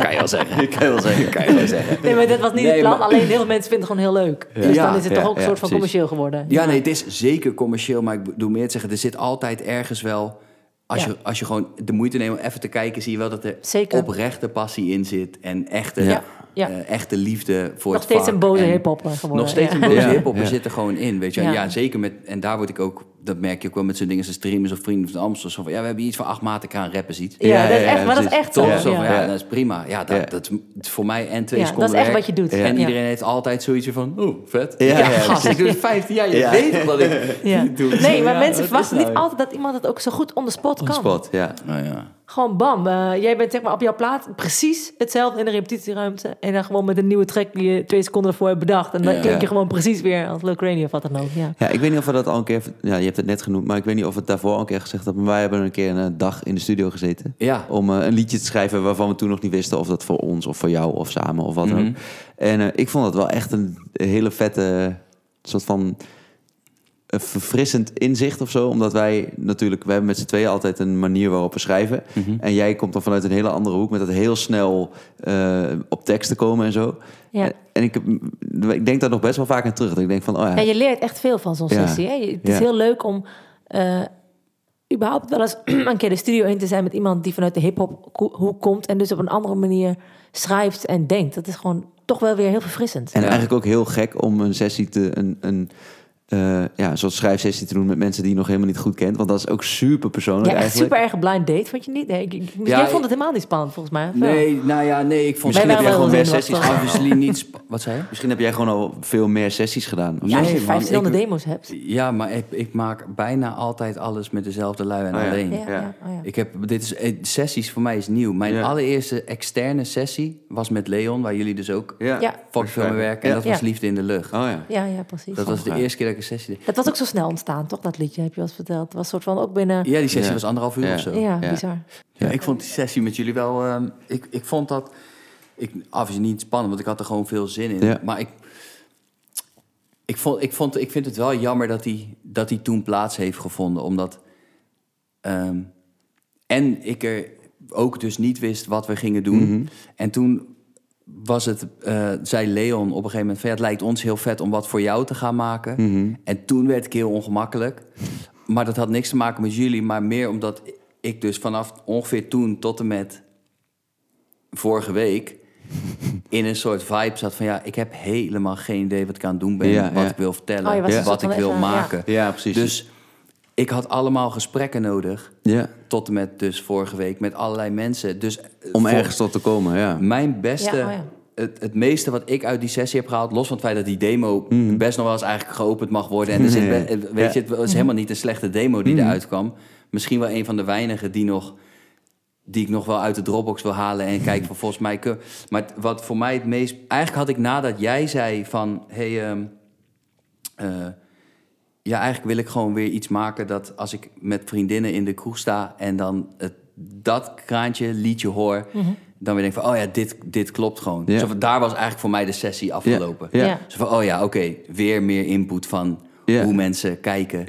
kan je wel zeggen. Kan je wel zeggen. Kan je wel zeggen. Nee, maar dat was niet Nee, het plan. maar- Alleen heel veel mensen vinden het gewoon heel leuk. Dus Ja, dan is het ja, toch ook een ja, soort van precies. commercieel geworden. Ja, nee, het is zeker commercieel, maar ik bedoel meer te zeggen, er zit altijd ergens wel. Als, Ja. je, als je gewoon de moeite neemt om even te kijken, zie je wel dat er Zeker. oprechte passie in zit. En echte, Ja, ja. eh, echte liefde voor Nog het steeds vak. een boze En hip-hop geworden. Nog steeds ja. een boze Ja, hip-hopper ja. zit er gewoon in, weet je. Ja, zeker met, en daar word ik ook, dat merk je ook wel met zo'n dingen als streamers of vrienden van Amstel. Zo van, ja, we hebben iets van acht maten, een rappen iets. Ja, Ja, dat is echt, ja, maar dat is echt Toch? zo. Zo van, ja, ja. dat is prima. Ja, dat, Ja. dat is voor mij en twee Ja, seconden dat is echt werk. wat je doet. En Ja. iedereen heeft altijd zoiets van, oh, vet. Ja, ja, gast, ik doe het 15 jaar, je Ja. weet dat ik dit doe. Nee, maar Ja, mensen verwachten is niet nou? altijd dat iemand het ook zo goed on the spot On kan. the spot, ja. Nou ja. Gewoon bam. eh, jij bent zeg maar op jouw plaat precies hetzelfde in de repetitieruimte. En dan gewoon met een nieuwe track die je twee seconden ervoor hebt bedacht. En dan Ja. klink je gewoon precies weer als Lil Craney of wat dan ook. Ja. Ja, ik weet niet of we dat al een keer... Ja, je hebt het net genoemd, maar ik weet niet of we het daarvoor al een keer gezegd hebben. Maar wij hebben een keer een eh, dag in de studio gezeten. Ja. Om eh, een liedje te schrijven waarvan we toen nog niet wisten of dat voor ons of voor jou of samen of wat dan Mhm. ook. En eh, ik vond het wel echt een hele vette soort van verfrissend inzicht of zo. Omdat wij natuurlijk, we hebben met z'n tweeën altijd een manier waarop we schrijven. Mhm. En jij komt dan vanuit een hele andere hoek met dat heel snel eh, op tekst te komen en zo. Ja. En, en ik, heb- ik denk daar nog best wel vaak aan terug. Dat ik denk van, oh ja, Ja, je leert echt veel van zo'n Ja. sessie. Hè? Het is Ja. heel leuk om eh, überhaupt wel eens een keer de studio in te zijn met iemand die vanuit de hip-hop hoek komt en dus op een andere manier schrijft en denkt. Dat is gewoon toch wel weer heel verfrissend. En Ja. eigenlijk ook heel gek om een sessie te. Een, een, eh, ja, een soort schrijfsessie te doen met mensen die je nog helemaal niet goed kent. Want dat is ook super persoonlijk Ja, echt eigenlijk. super erg blind date, vond je niet? Nee, ik, ik- Ja, jij ik- vond het helemaal niet spannend, volgens mij. Nee, nou ja, nee, ik vond... Misschien heb jij gewoon wel meer sessies. Obviously niet... Wat zei je? Misschien heb jij gewoon al veel meer sessies gedaan. of Ja, als je Nee, vijf verschillende demo's hebt. Ja, maar ik, ik maak bijna altijd alles met dezelfde lui en Oh ja. alleen. Ja, Ja. ja. oh ja. Ik heb, dit is, eh, sessies voor mij is nieuw. Mijn Ja. allereerste externe sessie was met Leon, waar jullie dus ook Ja. Fucking veel mee werken. En Ja. dat was. Liefde in de Lucht. Oh ja. Ja, ja, precies. Dat was de eerste keer dat een sessie. Dat was ook zo snel ontstaan, toch? Dat liedje heb je wel eens verteld. Het was soort van ook binnen... Ja, die sessie Ja. was anderhalf uur Ja. of zo. Ja. bizar. Ja, ik vond die sessie met jullie wel... ehm, ik, ik vond dat... Ik, obviously niet spannend, want ik had er gewoon veel zin in. Ja. Maar ik... Ik, vond, ik, vond, ik vind het wel jammer dat hij dat die toen plaats heeft gevonden. Omdat... ehm, en ik er ook dus niet wist wat we gingen doen. Mhm. En toen was het... eh, zei Leon op een gegeven moment... Van, ja, het lijkt ons heel vet om wat voor jou te gaan maken. Mhm. En toen werd ik heel ongemakkelijk. Maar dat had niks te maken met jullie, maar meer omdat ik dus vanaf ongeveer toen tot en met vorige week in een soort vibe zat van ja, ik heb helemaal geen idee wat ik aan het doen ben, Ja, wat ja. ik wil vertellen, Oh, wat soort ik wil maken. Ja, precies. Dus ik had allemaal gesprekken nodig, ja. tot en met dus vorige week, met allerlei mensen. Dus eh, Om voor- ergens tot te komen, ja. mijn beste, Ja, oh ja. het, het meeste wat ik uit die sessie heb gehaald, los van het feit dat die demo Mhm. best nog wel eens eigenlijk geopend mag worden. En er zit, Ja. weet je, het was helemaal niet een slechte demo die Mhm. eruit kwam. Misschien wel een van de weinigen die nog die ik nog wel uit de Dropbox wil halen en kijken van volgens mij. kun- Maar wat voor mij het meest. Eigenlijk had ik nadat jij zei van hey, ehm, eh, ja, eigenlijk wil ik gewoon weer iets maken dat als ik met vriendinnen in de kroeg sta en dan het, dat kraantje liedje hoor, dan weer denk van oh ja, dit, dit klopt gewoon. Ja. Zo van, daar was eigenlijk voor mij de sessie afgelopen. Ja. Ja. Zo van oh ja, oké, weer meer input van Ja. hoe mensen kijken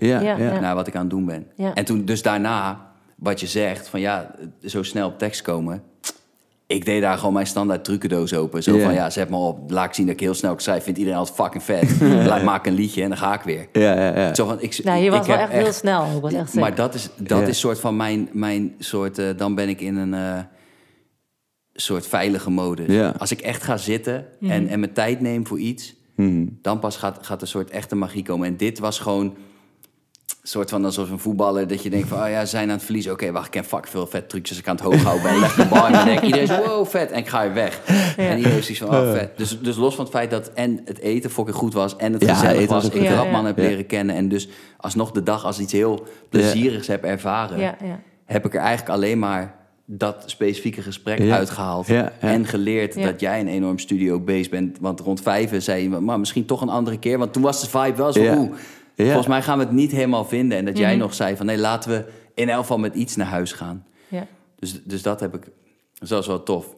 naar wat ik aan het doen ben. Ja. En toen dus daarna, wat je zegt, van ja, zo snel op tekst komen. Ik deed daar gewoon mijn standaard trucendoos open. Zo van, ja, zet me op. Laat ik zien dat ik heel snel kan schrijf. Vindt iedereen altijd fucking vet. Laat maak een liedje en dan ga ik weer. Ja, ja, ja. Zo van, ik, Nou, je was ik wel echt, heel snel. Ik was echt. Maar dat is, dat is soort van mijn, mijn soort... eh, dan ben ik in een eh, soort veilige modus. Ja. Als ik echt ga zitten Mhm. en, en mijn tijd neem voor iets... Mhm. dan pas gaat, gaat een soort echte magie komen. En dit was gewoon soort van alsof een voetballer... dat je denkt van, oh ja, zijn aan het verliezen. Oké, wacht, ik ken fuck veel vet trucs als ik aan het hoog houden ben. Leg de bal en dan denk ik, iedereen is wow, vet. En ik ga weer weg. En iedereen is van, oh, vet. Dus, dus los van het feit dat en het eten fucking goed was... en het Ja, gezellig eten was was, ik de rapman ja. heb leren kennen... en dus alsnog de dag als iets heel plezierigs heb ervaren... Ja, ja. heb ik er eigenlijk alleen maar dat specifieke gesprek Ja. uitgehaald. Ja, ja. En geleerd Ja. dat jij een enorm studio beest bent. Want rond vijven zei je, maar misschien toch een andere keer. Want toen was de vibe wel zo, oeh, Ja. volgens mij gaan we het niet helemaal vinden. En dat jij Mhm. nog zei van, nee, laten we in elk geval met iets naar huis gaan. ja. Dus, dus dat heb ik, dus dat was wel tof.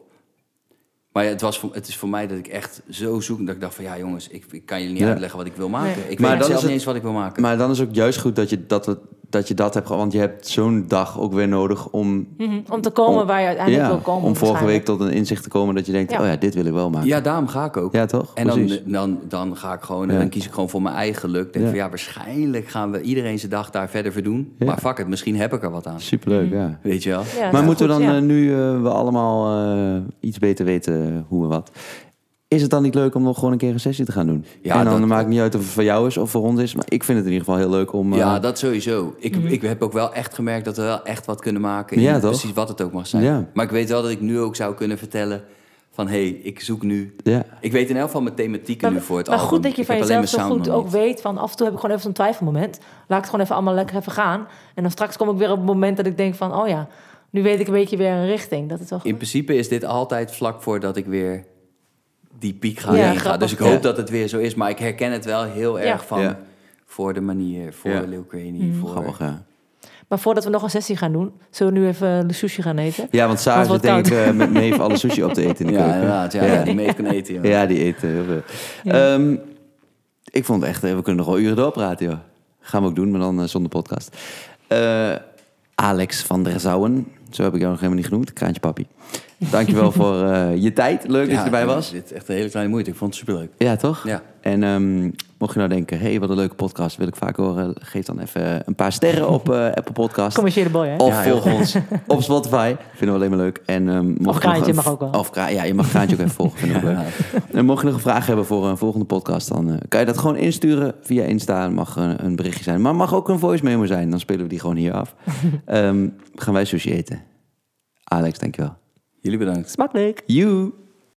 Maar ja, het, was voor, het is voor mij dat ik echt zo zoek... dat ik dacht van, ja jongens, ik, ik kan jullie niet Ja. uitleggen wat ik wil maken. Nee. Ik Maar weet dan zelf is niet eens wat ik wil maken. Maar dan is ook juist goed dat je dat, dat, je dat hebt gehad. Want je hebt zo'n dag ook weer nodig om... Mhm. Om te komen Om- waar je uiteindelijk ja, wil komen. om vorige week tot een inzicht te komen dat je denkt... Ja. oh ja, dit wil ik wel maken. ja, daarom ga ik ook. Ja, toch? En dan, dan, dan ga ik gewoon, Ja. dan kies ik gewoon voor mijn eigen geluk. Denk Ja. van ja, waarschijnlijk gaan we iedereen zijn dag daar verder verdoen. Ja. Maar fuck het, misschien heb ik er wat aan. Superleuk, ja. Weet je wel? Ja, maar moeten we dan ja. eh, nu eh, we allemaal eh, iets beter weten hoe en wat... is het dan niet leuk om nog gewoon een keer een sessie te gaan doen? Ja, en dan dat- maakt het niet uit of het voor jou is of voor ons is. Maar ik vind het in ieder geval heel leuk om... eh, Ja, dat sowieso. Ik, ik heb ook wel echt gemerkt dat we wel echt wat kunnen maken. Ja, in toch? Precies wat het ook mag zijn. Ja. Maar ik weet wel dat ik nu ook zou kunnen vertellen van... hé, hey, ik zoek nu... ja. Ik weet in elk geval mijn thematieken Maar, nu voor het maar album. goed dat je Ik van jezelf zo goed ook weet van af en toe heb ik gewoon even zo'n twijfelmoment. Laat ik het gewoon even allemaal lekker even gaan. En dan straks kom ik weer op het moment dat ik denk van oh ja, nu weet ik een beetje weer een richting. Dat is wel In principe is dit altijd vlak voordat ik weer die piek ga Ja. Dus ik hoop Ja. dat het weer zo is. Maar ik herken het wel heel Ja. erg van... Ja. Voor de manier, voor Ja. Lil Craney, Mhm. voor... Grappig, ja. Maar voordat we nog een sessie gaan doen, zullen we nu even de sushi gaan eten? Ja, want Sarah zit denk ik eh, met Neef alle sushi op te eten in de Ja, keuken. inderdaad. Ja, Ja. Die mee kan eten, joh. Ja, die eten heel veel. Ja. Ehm, ik vond echt, eh, we kunnen nog wel uren doorpraten, joh. Gaan we ook doen, maar dan eh, zonder podcast. Eh, Alex van der Zouwen, zo heb ik jou nog helemaal niet genoemd. Kraantje papi. Dankjewel voor eh, je tijd. Leuk dat je erbij was. Dit is echt een hele kleine moeite. Ik vond het superleuk. Ja, toch? Ja. En ehm, mocht je nou denken, hey, wat een leuke podcast, wil ik vaak horen. Geef dan even een paar sterren op eh, Apple Podcast. Commerciële boy, hè? Of volg ons op Spotify. Vinden we alleen maar leuk. En, ehm, mocht je nog Kraantje een- mag ook wel. Of ja, je mag Kraantje ook even volgen. Vind ik ook leuk. En mocht je nog een vraag hebben voor een volgende podcast, dan eh, kan je dat gewoon insturen via Insta. Het mag een, een berichtje zijn, maar mag ook een voice memo zijn. Dan spelen we die gewoon hier af. Ehm, gaan wij sushi eten. Alex, dankjewel. Jullie bedankt. Smakelijk. You.